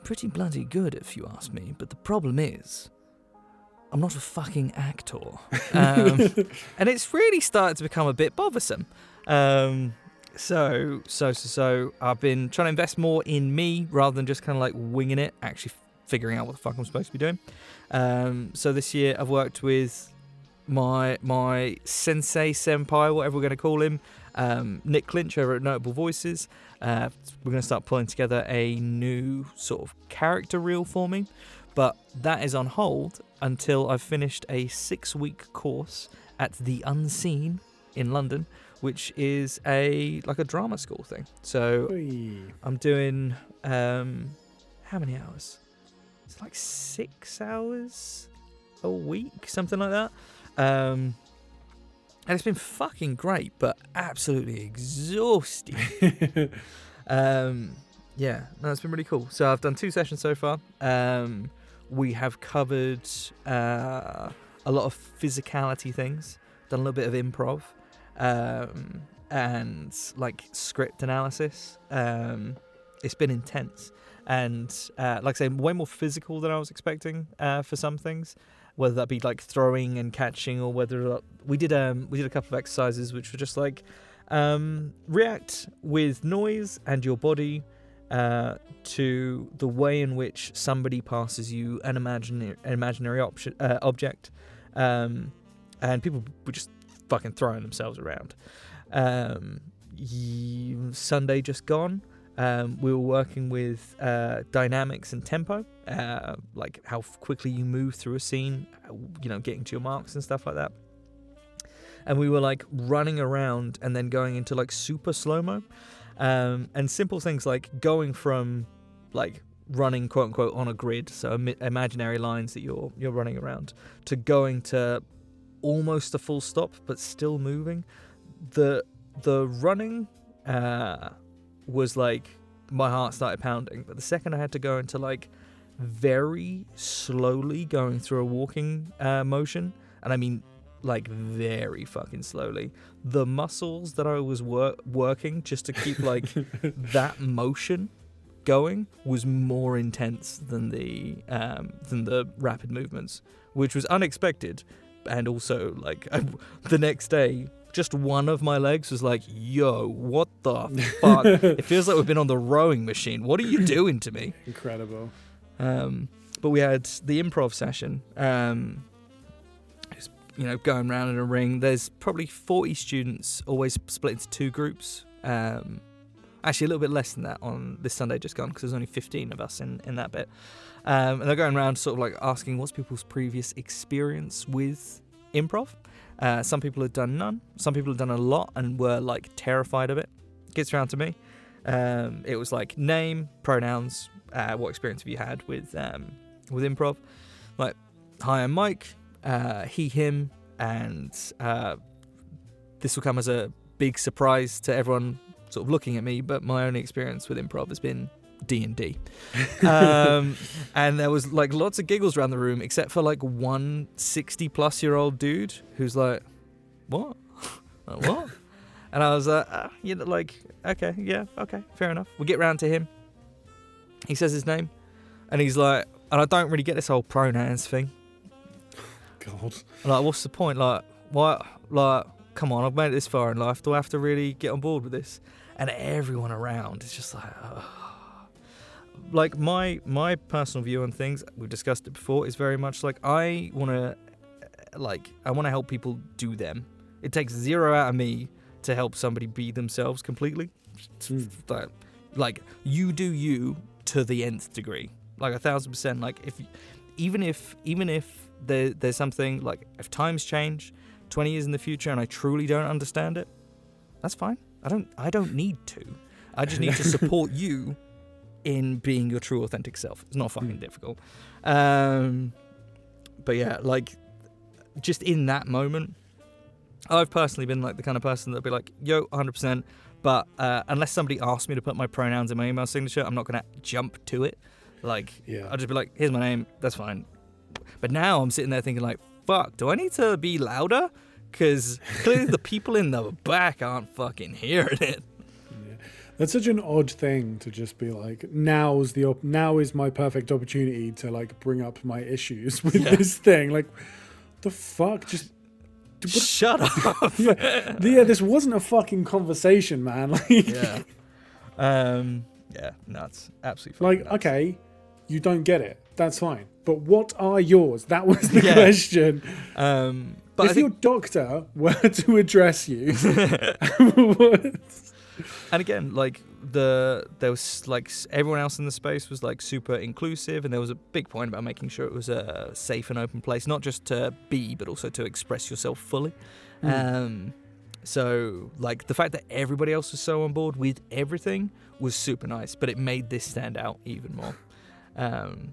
Speaker 1: pretty bloody good if you ask me. But the problem is, I'm not a fucking actor, um, and it's really started to become a bit bothersome. Um, so, so, so, so, I've been trying to invest more in me rather than just kind of like winging it, actually figuring out what the fuck I'm supposed to be doing. Um, so this year I've worked with my my sensei senpai, whatever we're going to call him, um, Nick Clinch over at Notable Voices. Uh, we're going to start pulling together a new sort of character reel for me, but that is on hold until I've finished a six week course at the Unseen in London, which is a like a drama school thing. So
Speaker 2: Oi.
Speaker 1: I'm doing um how many hours? It's like six hours a week, something like that. Um and it's been fucking great, but absolutely exhausting. um yeah, no, it's been really cool. So I've done two sessions so far. Um we have covered uh a lot of physicality things, done a little bit of improv, um, and like script analysis. Um, it's been intense and uh, like I say, way more physical than I was expecting uh, for some things. Whether that be like throwing and catching, or whether we did um we did a couple of exercises which were just like um, react with noise and your body uh, to the way in which somebody passes you an imaginary an imaginary option, uh, object, um, and people were just fucking throwing themselves around. Um, Sunday just gone. Um, we were working with uh, dynamics and tempo, uh, like how quickly you move through a scene, uh, you know, getting to your marks and stuff like that. And we were like running around and then going into like super slow mo, um, and simple things like going from like running quote unquote on a grid, so Im- imaginary lines that you're you're running around, to going to almost a full stop but still moving. The the running uh, was like my heart started pounding, but the second I had to go into like very slowly going through a walking uh, motion, and I mean like very fucking slowly, the muscles that I was wor- working just to keep like that motion going was more intense than the um, than the rapid movements, which was unexpected. And also like I, the next day, just one of my legs was like, "Yo, what the fuck?" it feels like we've been on the rowing machine. What are you doing to me?
Speaker 2: Incredible.
Speaker 1: Um, but we had the improv session. Um, just, you know, going around in a ring. There's probably 40 students, always split into two groups. Um, actually, a little bit less than that on this Sunday just gone because there's only 15 of us in, in that bit. Um, and they're going around sort of like asking what's people's previous experience with improv. Uh, some people had done none. Some people had done a lot and were like terrified of it. Gets around to me. Um, it was like name, pronouns, uh, what experience have you had with um, with improv? Like, hi, I'm Mike. Uh, he, him, and uh, this will come as a big surprise to everyone sort of looking at me. But my only experience with improv has been D and D, um, and there was like lots of giggles around the room, except for like one 60 plus year old dude who's like, "What? Like, what?" And I was like, uh, you know, like, okay, yeah, okay, fair enough. We get round to him. He says his name, and he's like, and I don't really get this whole pronouns thing.
Speaker 2: God.
Speaker 1: Like, what's the point? Like, what? Like, come on, I've made it this far in life. Do I have to really get on board with this? And everyone around is just like, ugh. Like my my personal view on things. We've discussed it before. Is very much like I want to, like, I want to help people do them. It takes zero out of me to help somebody be themselves completely.
Speaker 2: Mm.
Speaker 1: Like, like you do you to the nth degree, like a thousand percent. Like if, even if even if there, there's something like if times change, twenty years in the future, and I truly don't understand it, that's fine. I don't I don't need to. I just need to support you in being your true authentic self. It's not fucking
Speaker 2: Mm.
Speaker 1: difficult. Um, but yeah, like just in that moment, I've personally been like the kind of person that'd be like, "Yo, 100%." But uh, unless somebody asks me to put my pronouns in my email signature, I'm not gonna jump to it. Like,
Speaker 2: Yeah.
Speaker 1: I'll just be like, "Here's my name." That's fine. But now I'm sitting there thinking like, "Fuck, do I need to be louder?" Because clearly the people in the back aren't fucking hearing it.
Speaker 2: That's such an odd thing to just be like, now's the op- now is my perfect opportunity to like bring up my issues with
Speaker 1: Yeah.
Speaker 2: this thing. Like, the fuck? Just
Speaker 1: Shut up.
Speaker 2: yeah, yeah. This wasn't a fucking conversation, man. Like,
Speaker 1: yeah. Um. Yeah. Nuts. Absolutely.
Speaker 2: like
Speaker 1: nuts.
Speaker 2: okay, you don't get it. That's fine. But what are yours? That was the
Speaker 1: Yeah.
Speaker 2: question.
Speaker 1: Um. But
Speaker 2: if
Speaker 1: think,
Speaker 2: your doctor were to address you, what-
Speaker 1: and again, like the there was like everyone else in the space was like super inclusive, and there was a big point about making sure it was a safe and open place, not just to be, but also to express yourself fully.
Speaker 2: Mm.
Speaker 1: Um. So like the fact that everybody else was so on board with everything was super nice, but it made this stand out even more. Um.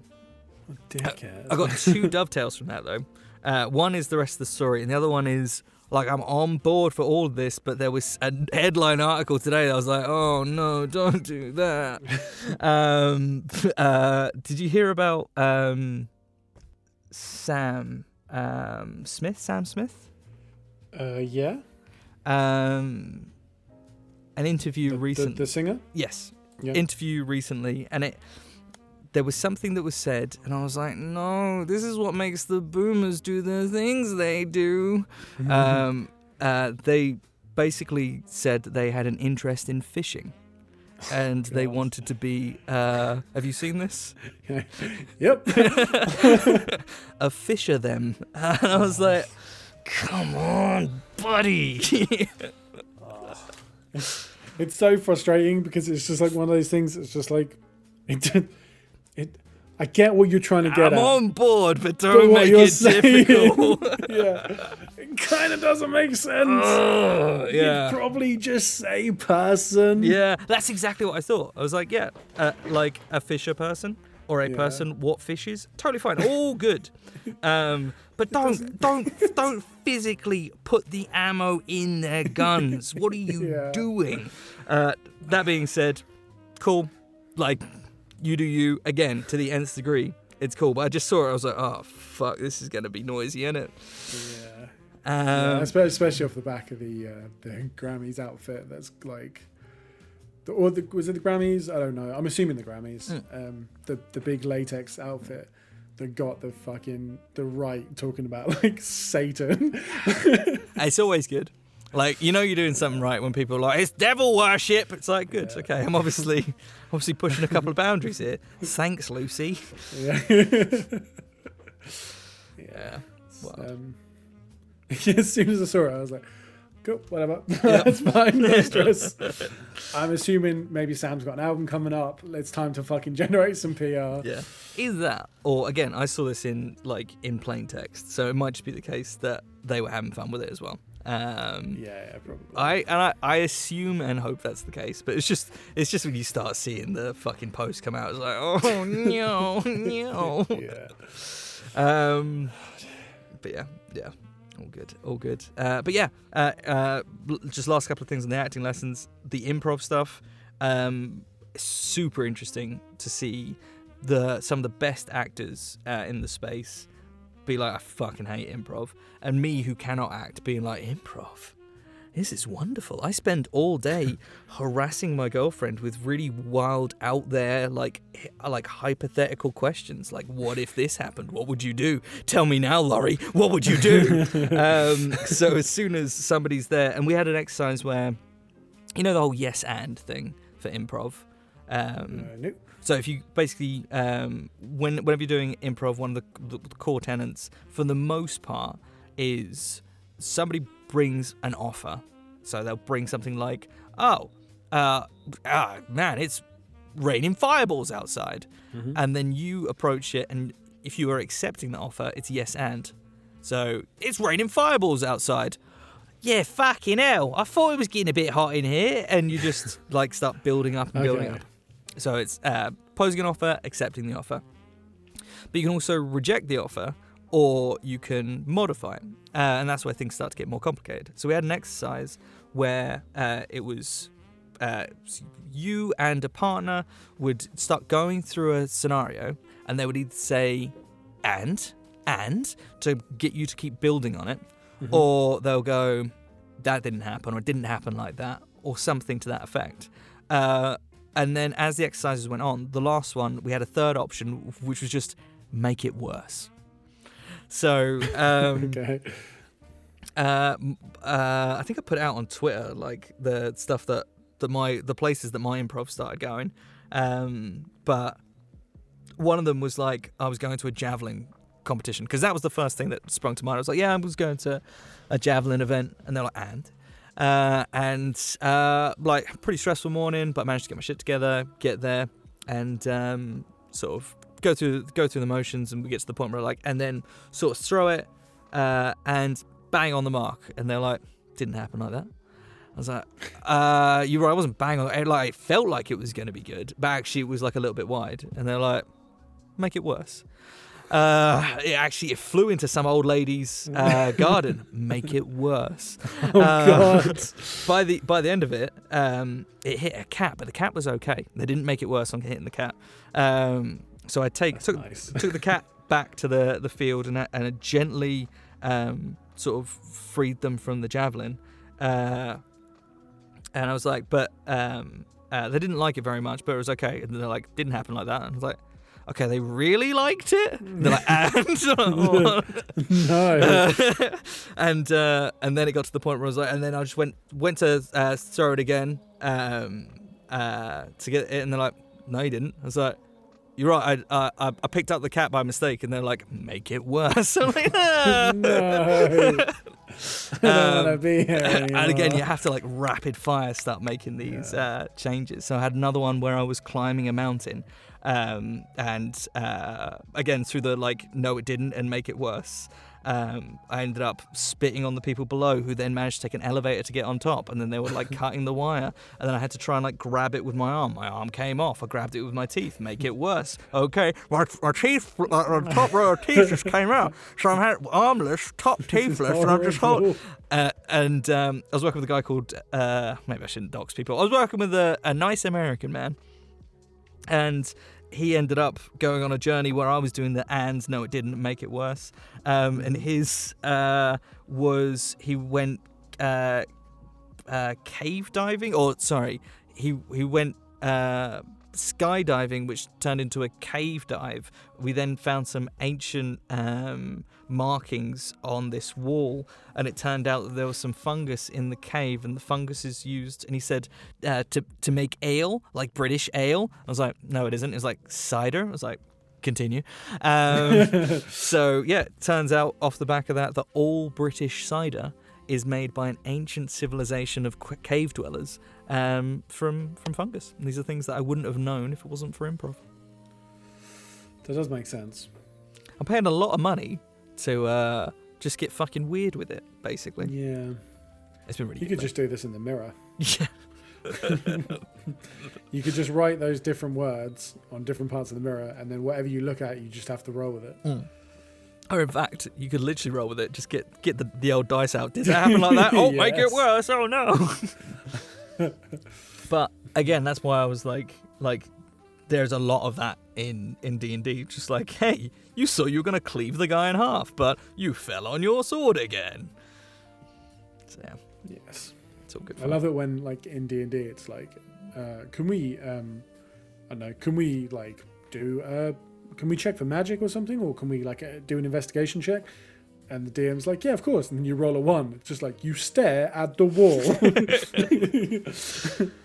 Speaker 2: dickhead.
Speaker 1: I got two dovetails from that though. Uh, one is the rest of the story, and the other one is like I'm on board for all of this, but there was a headline article today that I was like, oh no, don't do that. um, uh, did you hear about um, Sam um, Smith? Sam Smith?
Speaker 2: Uh, yeah.
Speaker 1: Um, an interview
Speaker 2: The, the,
Speaker 1: recently.
Speaker 2: the singer.
Speaker 1: yes,
Speaker 2: Yeah.
Speaker 1: interview recently, and it there was something that was said, and I was like, no, this is what makes the boomers do the things they do. Um, uh, they basically said that they had an interest in fishing. And they wanted to be. Uh, have you seen this?
Speaker 2: yep.
Speaker 1: a fisher, them. And I was like, come on, buddy.
Speaker 2: It's so frustrating because it's just like one of those things. It's just like it. it I get what you're trying to get
Speaker 1: I'm
Speaker 2: at.
Speaker 1: on board, but
Speaker 2: but
Speaker 1: don't
Speaker 2: what
Speaker 1: make it
Speaker 2: saying-
Speaker 1: difficult.
Speaker 2: yeah, it kind of doesn't make sense.
Speaker 1: Ugh, yeah.
Speaker 2: You'd probably just say person.
Speaker 1: Yeah, that's exactly what I thought. I was like, yeah, uh, like a fisher person or a
Speaker 2: Yeah.
Speaker 1: person what fishes, totally fine, all good. Um, but don't don't don't physically put the ammo in their guns. What are you
Speaker 2: Yeah.
Speaker 1: doing? Uh, that being said, cool. Like you do you again to the nth degree. It's cool, but I just saw it. I was like, oh fuck, this is gonna be noisy, isn't it?
Speaker 2: Yeah.
Speaker 1: Um,
Speaker 2: Yeah, especially off the back of the uh, the Grammys outfit. That's like, the, or the, was it the Grammys? I don't know. I'm assuming the Grammys.
Speaker 1: Hmm.
Speaker 2: Um, the the big latex outfit that got the fucking the right talking about like Satan.
Speaker 1: It's always good. Like you know you're doing something right when people are like it's devil worship. It's like good, okay. I'm obviously obviously pushing a couple of boundaries here. Thanks, Lucy.
Speaker 2: yeah.
Speaker 1: Yeah.
Speaker 2: Um, as soon as I saw it, I was like, cool, whatever. That's fine. No stress. I'm assuming maybe Sam's got an album coming up. It's time to fucking generate some PR.
Speaker 1: yeah. Either that, or again, I saw this in like in plain text, so it might just be the case that they were having fun with it as well. Um,
Speaker 2: Yeah, yeah, probably.
Speaker 1: I and I, I assume and hope that's the case, but it's just it's just when you start seeing the fucking post come out, it's like oh no no.
Speaker 2: yeah.
Speaker 1: Um, but yeah, yeah, all good, all good. Uh, but yeah, uh, uh, just last couple of things on the acting lessons, the improv stuff. Um, super interesting to see the some of the best actors uh, in the space be like, I fucking hate improv, and me who cannot act being like improv. This is wonderful. I spend all day harassing my girlfriend with really wild, out there, like, like hypothetical questions, like, "What if this happened? What would you do? Tell me now, Laurie. What would you do?" um, so as soon as somebody's there, and we had an exercise where, you know, the whole yes and thing for improv. Um,
Speaker 2: Uh, nope.
Speaker 1: So if you basically, um, when whenever you're doing improv, one of the, the core tenets, for the most part, is somebody brings an offer. So they'll bring something like, "Oh, uh, ah, man, it's raining fireballs outside," and then you approach it, and if you are accepting the offer, it's yes and. So it's raining fireballs outside. Yeah, fucking hell! I thought it was getting a bit hot in here, and you just like start building up and building up. So it's uh, posing an offer, accepting the offer. But you can also reject the offer or you can modify it. Uh, and that's where things start to get more complicated. So we had an exercise where uh, it was uh, you and a partner would start going through a scenario and they would either say, and, and, to get you to keep building on it, or they'll go, that didn't happen, or it didn't happen like that, or something to that effect. And then as the exercises went on, the last one, we had a third option, which was just make it worse. So, um,
Speaker 2: Okay.
Speaker 1: uh, uh, I think I put out on Twitter, like the stuff that, that my the places that my improv started going. Um, but one of them was like I was going to a javelin competition because that was the first thing that sprung to mind. I was like, yeah, I was going to a javelin event, and they're like, and. Uh, and uh, like pretty stressful morning, but managed to get my shit together, get there, and um, sort of go through go through the motions, and we get to the point where like, and then sort of throw it, uh, and bang on the mark, and they're like, didn't happen like that. I was like, uh, you're right, I wasn't bang on it. Like, it felt like it was going to be good, but actually it was like a little bit wide. And they're like, make it worse. Uh, it actually it flew into some old lady's uh, garden. Make it worse.
Speaker 2: Oh
Speaker 1: Uh,
Speaker 2: god.
Speaker 1: By the by the end of it, um, it hit a cat, but the cat was okay. They didn't make it worse on hitting the cat. Um, so I take
Speaker 2: That's
Speaker 1: took
Speaker 2: nice.
Speaker 1: took the cat back to the, the field and, I- and I gently um, sort of freed them from the javelin. Uh, and I was like, but um, uh, they didn't like it very much, but it was okay. And they're like, didn't happen like that. And I was like, okay, they really liked it. And they're like, and
Speaker 2: no.
Speaker 1: and uh, and then it got to the point where I was like, and then I just went went to uh, throw it again um, uh, to get it, and they're like, no, you didn't. I was like, you're right. I, uh, I I picked up the cat by mistake, and they're like, make it worse. I'm like, "Ah."
Speaker 2: no. I don't
Speaker 1: Um,
Speaker 2: want to be here
Speaker 1: and again, you have to like rapid fire start making these uh, changes. So I had another one where I was climbing a mountain, um, and uh, again through the like no it didn't and make it worse. Um, I ended up spitting on the people below, who then managed to take an elevator to get on top, and then they were like cutting the wire, and then I had to try and like grab it with my arm. My arm came off. I grabbed it with my teeth, make it worse. Okay, my, my teeth, uh, uh, top row of teeth just came out, so I'm armless, top teethless, and I'm just hold, uh, and um, I was working with a guy called uh, maybe I shouldn't dox people. I was working with a, a nice American man, and he ended up going on a journey where I was doing the and no, it didn't make it worse. Um, and his uh, was he went uh, uh, cave diving, or sorry, he he went uh, skydiving, which turned into a cave dive. We then found some ancient um, markings on this wall, and it turned out that there was some fungus in the cave, and the fungus is used. And he said uh, to to make ale, like British ale. I was like, no, it isn't. It's like cider. I was like. Continue. Um, so yeah, turns out off the back of that that all British cider is made by an ancient civilization of cave dwellers um, from from fungus. And these are things that I wouldn't have known if it wasn't for improv.
Speaker 2: That does make sense.
Speaker 1: I'm paying a lot of money to uh, just get fucking weird with it. Basically,
Speaker 2: Yeah.
Speaker 1: it's been really.
Speaker 2: You could just do this in the mirror.
Speaker 1: yeah.
Speaker 2: You could just write those different words on different parts of the mirror, and then whatever you look at, you just have to roll with it.
Speaker 1: Mm. Or in fact, you could literally roll with it. Just get get the, the old dice out. Did that happen like that? Oh, make it worse. Oh no. but again, that's why I was like, like, there's a lot of that in in D and D. Just like, hey, you saw you were gonna cleave the guy in half, but you fell on your sword again. So yeah,
Speaker 2: Yes.
Speaker 1: it's all good.
Speaker 2: I love it when, like, in D and D, it's like, uh, can we, um, I don't know, can we like do, uh, can we check for magic or something, or can we like uh, do an investigation check? And the DM's like, yeah, of course. And then you roll a one. It's just like you stare at the wall.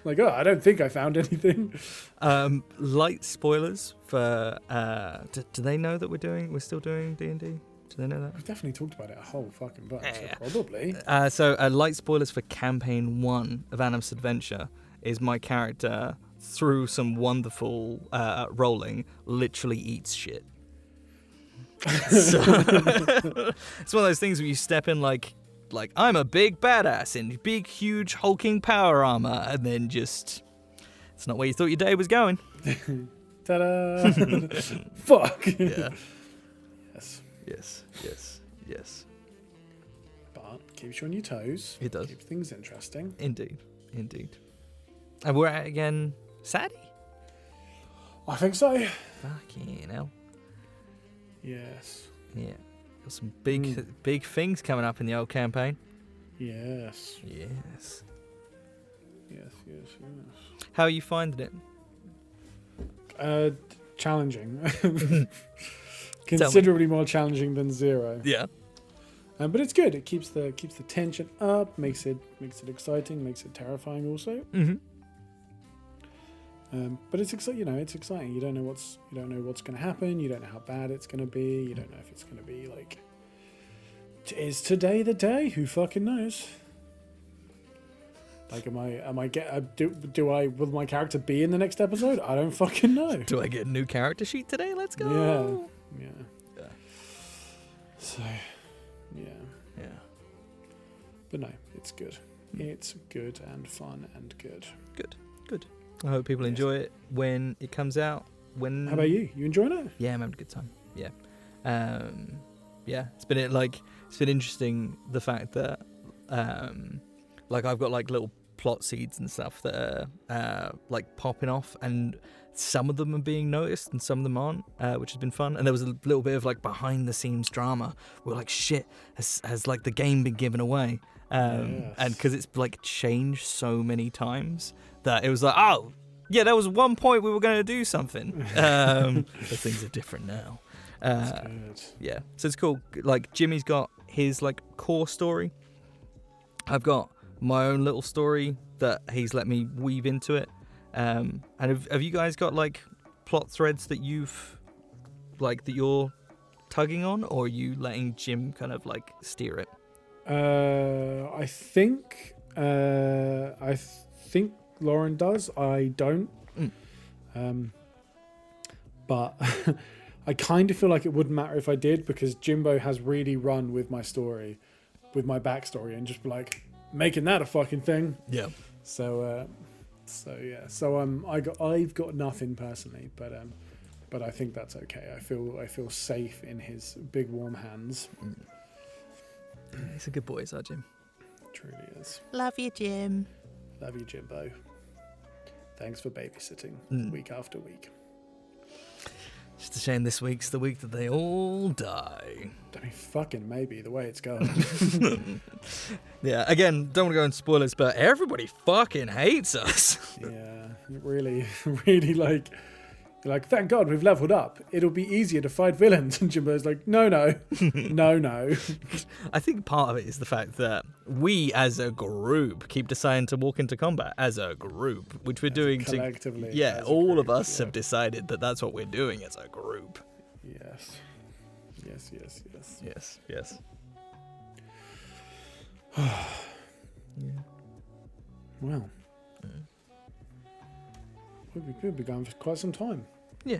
Speaker 2: like, oh, I don't think I found anything.
Speaker 1: Um, light spoilers for. Uh, do, do they know that we're doing? We're still doing D and D. Do they know that?
Speaker 2: We've definitely talked about it a whole fucking bunch. so
Speaker 1: Yeah.
Speaker 2: probably.
Speaker 1: Uh, so, uh, light spoilers for campaign one of Animus Adventure is my character through some wonderful uh, rolling literally eats shit. So- it's one of those things where you step in like like I'm a big badass in big huge hulking power armor and then just it's not where you thought your day was going.
Speaker 2: Ta-da! Fuck.
Speaker 1: Yeah.
Speaker 2: Yes,
Speaker 1: yes. Yes. Yes.
Speaker 2: but keeps you on your toes.
Speaker 1: It does.
Speaker 2: Keeps things interesting.
Speaker 1: Indeed. Indeed. And we're at again Sadie?
Speaker 2: I think so.
Speaker 1: Fucking hell.
Speaker 2: Yes.
Speaker 1: Yeah. Got some big
Speaker 2: Mm.
Speaker 1: big things coming up in the old campaign.
Speaker 2: Yes.
Speaker 1: Yes.
Speaker 2: Yes. Yes. Yes.
Speaker 1: How are you finding it?
Speaker 2: Uh, challenging. Considerably more challenging than zero.
Speaker 1: Yeah.
Speaker 2: Um, but it's good. It keeps the keeps the tension up. Makes it makes it exciting. Makes it terrifying also.
Speaker 1: Mm-hmm.
Speaker 2: Um, but it's exciting. You know, it's exciting. You don't know what's you don't know what's going to happen. You don't know how bad it's going to be. You don't know if it's going to be like. Is today the day? Who fucking knows? Like, am I am I get uh, do do I will my character be in the next episode? I don't fucking know.
Speaker 1: Do I get a new character sheet today? Let's go.
Speaker 2: Yeah.
Speaker 1: Yeah.
Speaker 2: So, yeah.
Speaker 1: Yeah.
Speaker 2: But no, it's good. It's good and fun and good. Good, good.
Speaker 1: I hope people
Speaker 2: Yes.
Speaker 1: enjoy it when it comes out. When
Speaker 2: How about you? You enjoying it?
Speaker 1: Yeah, I'm having a good time. Yeah. Um yeah, it's been like it's been interesting the fact that um like I've got like little plot seeds and stuff that are uh like popping off and some of them are being noticed and some of them aren't, uh, which has been fun. And there was a little bit of like behind the scenes drama. We're like, shit, has, has like the game been given away? Um,
Speaker 2: Yes.
Speaker 1: And because it's like changed so many times that it was like, oh, yeah, there was one point we were going to do something. Um, but things are different now.
Speaker 2: That's
Speaker 1: Uh,
Speaker 2: good.
Speaker 1: yeah, so it's cool. Like Jimmy's got his like core story. I've got my own little story that he's let me weave into it. Um, and have, have you guys got like plot threads that you've like that you're tugging on, or are you letting Jim kind of like steer it?
Speaker 2: Uh, I think uh, I th- think Lauren does. I don't.
Speaker 1: Mm.
Speaker 2: Um, but I kind of feel like it wouldn't matter if I did because Jimbo has really run with my story, with my backstory, and just like making that a fucking thing.
Speaker 1: Yeah.
Speaker 2: So, uh, so yeah. So um, I got I've got nothing personally, but um, but I think that's okay. I feel I feel safe in his big warm hands.
Speaker 1: He's a good boy, is that Jim?
Speaker 2: Truly is.
Speaker 1: Love you, Jim.
Speaker 2: Love you, Jimbo. Thanks for babysitting
Speaker 1: Mm.
Speaker 2: week after week.
Speaker 1: Just a shame this week's the week that they all die.
Speaker 2: I mean, fucking maybe the way it's going.
Speaker 1: Yeah, again, don't want to go into spoilers, but everybody fucking hates us.
Speaker 2: yeah, really, really like, you're like, thank God we've leveled up. It'll be easier to fight villains. And Jimbo's like, no, no, no, no.
Speaker 1: I think part of it is the fact that we as a group keep deciding to walk into combat as a group, which we're doing to.
Speaker 2: Collectively.
Speaker 1: Yeah,
Speaker 2: as a
Speaker 1: all of us
Speaker 2: yeah.
Speaker 1: have decided that that's what we're doing as a group.
Speaker 2: Yes. Yes, yes, yes.
Speaker 1: Yes, yes.
Speaker 2: yeah. We'll be, we'll be going for quite some time.
Speaker 1: Yeah.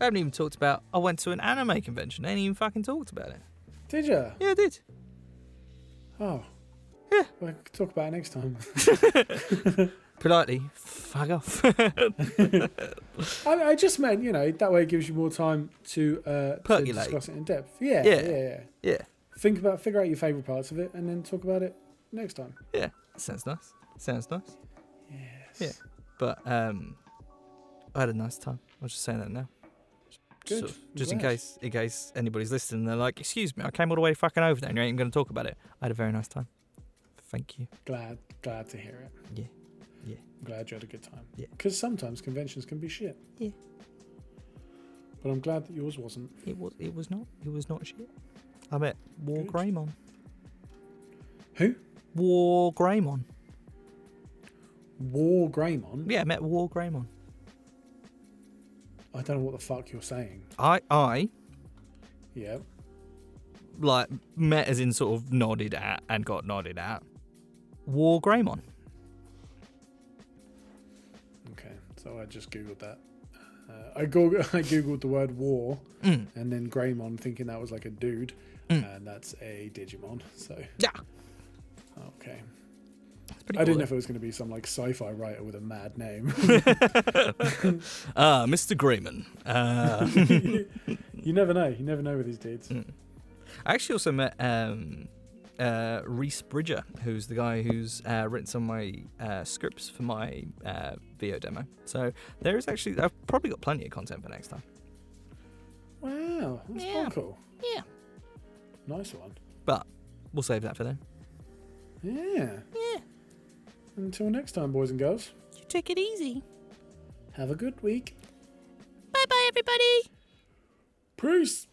Speaker 1: I haven't even talked about. I went to an anime convention. I ain't even fucking talked about it.
Speaker 2: Did you?
Speaker 1: Yeah, I did.
Speaker 2: Oh.
Speaker 1: Yeah.
Speaker 2: We'll talk about it next time.
Speaker 1: Politely, fuck off.
Speaker 2: I, I just meant, you know, that way it gives you more time to, uh, to
Speaker 1: Percolate.
Speaker 2: discuss it in depth. Yeah,
Speaker 1: Yeah.
Speaker 2: yeah, yeah,
Speaker 1: yeah,
Speaker 2: Think about, figure out your favourite parts of it, and then talk about it next time.
Speaker 1: yeah. Sounds nice. Sounds nice.
Speaker 2: Yes.
Speaker 1: Yeah. But um, I had a nice time. I was just saying that now.
Speaker 2: Good. I'm
Speaker 1: just in case, in case anybody's listening, they're like, "Excuse me, I came all the way fucking over there, and you ain't even going to talk about it." I had a very nice time. Thank you.
Speaker 2: Glad, glad to hear it.
Speaker 1: Yeah. Yeah.
Speaker 2: I'm glad you had a good time.
Speaker 1: Yeah.
Speaker 2: Because sometimes conventions can be shit.
Speaker 1: Yeah.
Speaker 2: But I'm glad that yours wasn't.
Speaker 1: It was. It was not. It was not shit. I met War. Greymon.
Speaker 2: Who?
Speaker 1: War Greymon.
Speaker 2: War Greymon?
Speaker 1: Yeah, I met War Greymon.
Speaker 2: I don't know what the fuck you're saying.
Speaker 1: I I
Speaker 2: Yeah.
Speaker 1: like met as in sort of nodded at and got nodded at. War Greymon.
Speaker 2: Okay. So I just googled that. Uh, I Googled, I googled the word war
Speaker 1: Mm.
Speaker 2: and then Greymon, thinking that was like a dude,
Speaker 1: Mm.
Speaker 2: and that's a Digimon. So
Speaker 1: Yeah.
Speaker 2: okay.
Speaker 1: It's
Speaker 2: I
Speaker 1: cool,
Speaker 2: didn't know if it was going to be some like sci-fi writer with a mad name.
Speaker 1: though. Ah, Mr. Greymon. Uh,
Speaker 2: you never know. You never know with these dudes.
Speaker 1: Mm. I actually also met um, uh, Reese Bridger, who's the guy who's uh, written some of my uh, scripts for my uh, VO demo. So there is actually, I've probably got plenty of content for next time.
Speaker 2: Wow, that's
Speaker 1: Yeah.
Speaker 2: cool.
Speaker 1: Yeah.
Speaker 2: Nice one.
Speaker 1: But we'll save that for then.
Speaker 2: Yeah.
Speaker 1: Yeah.
Speaker 2: Until next time, boys and girls.
Speaker 1: You take it easy.
Speaker 2: Have a good week.
Speaker 1: Bye bye, everybody.
Speaker 2: Peace.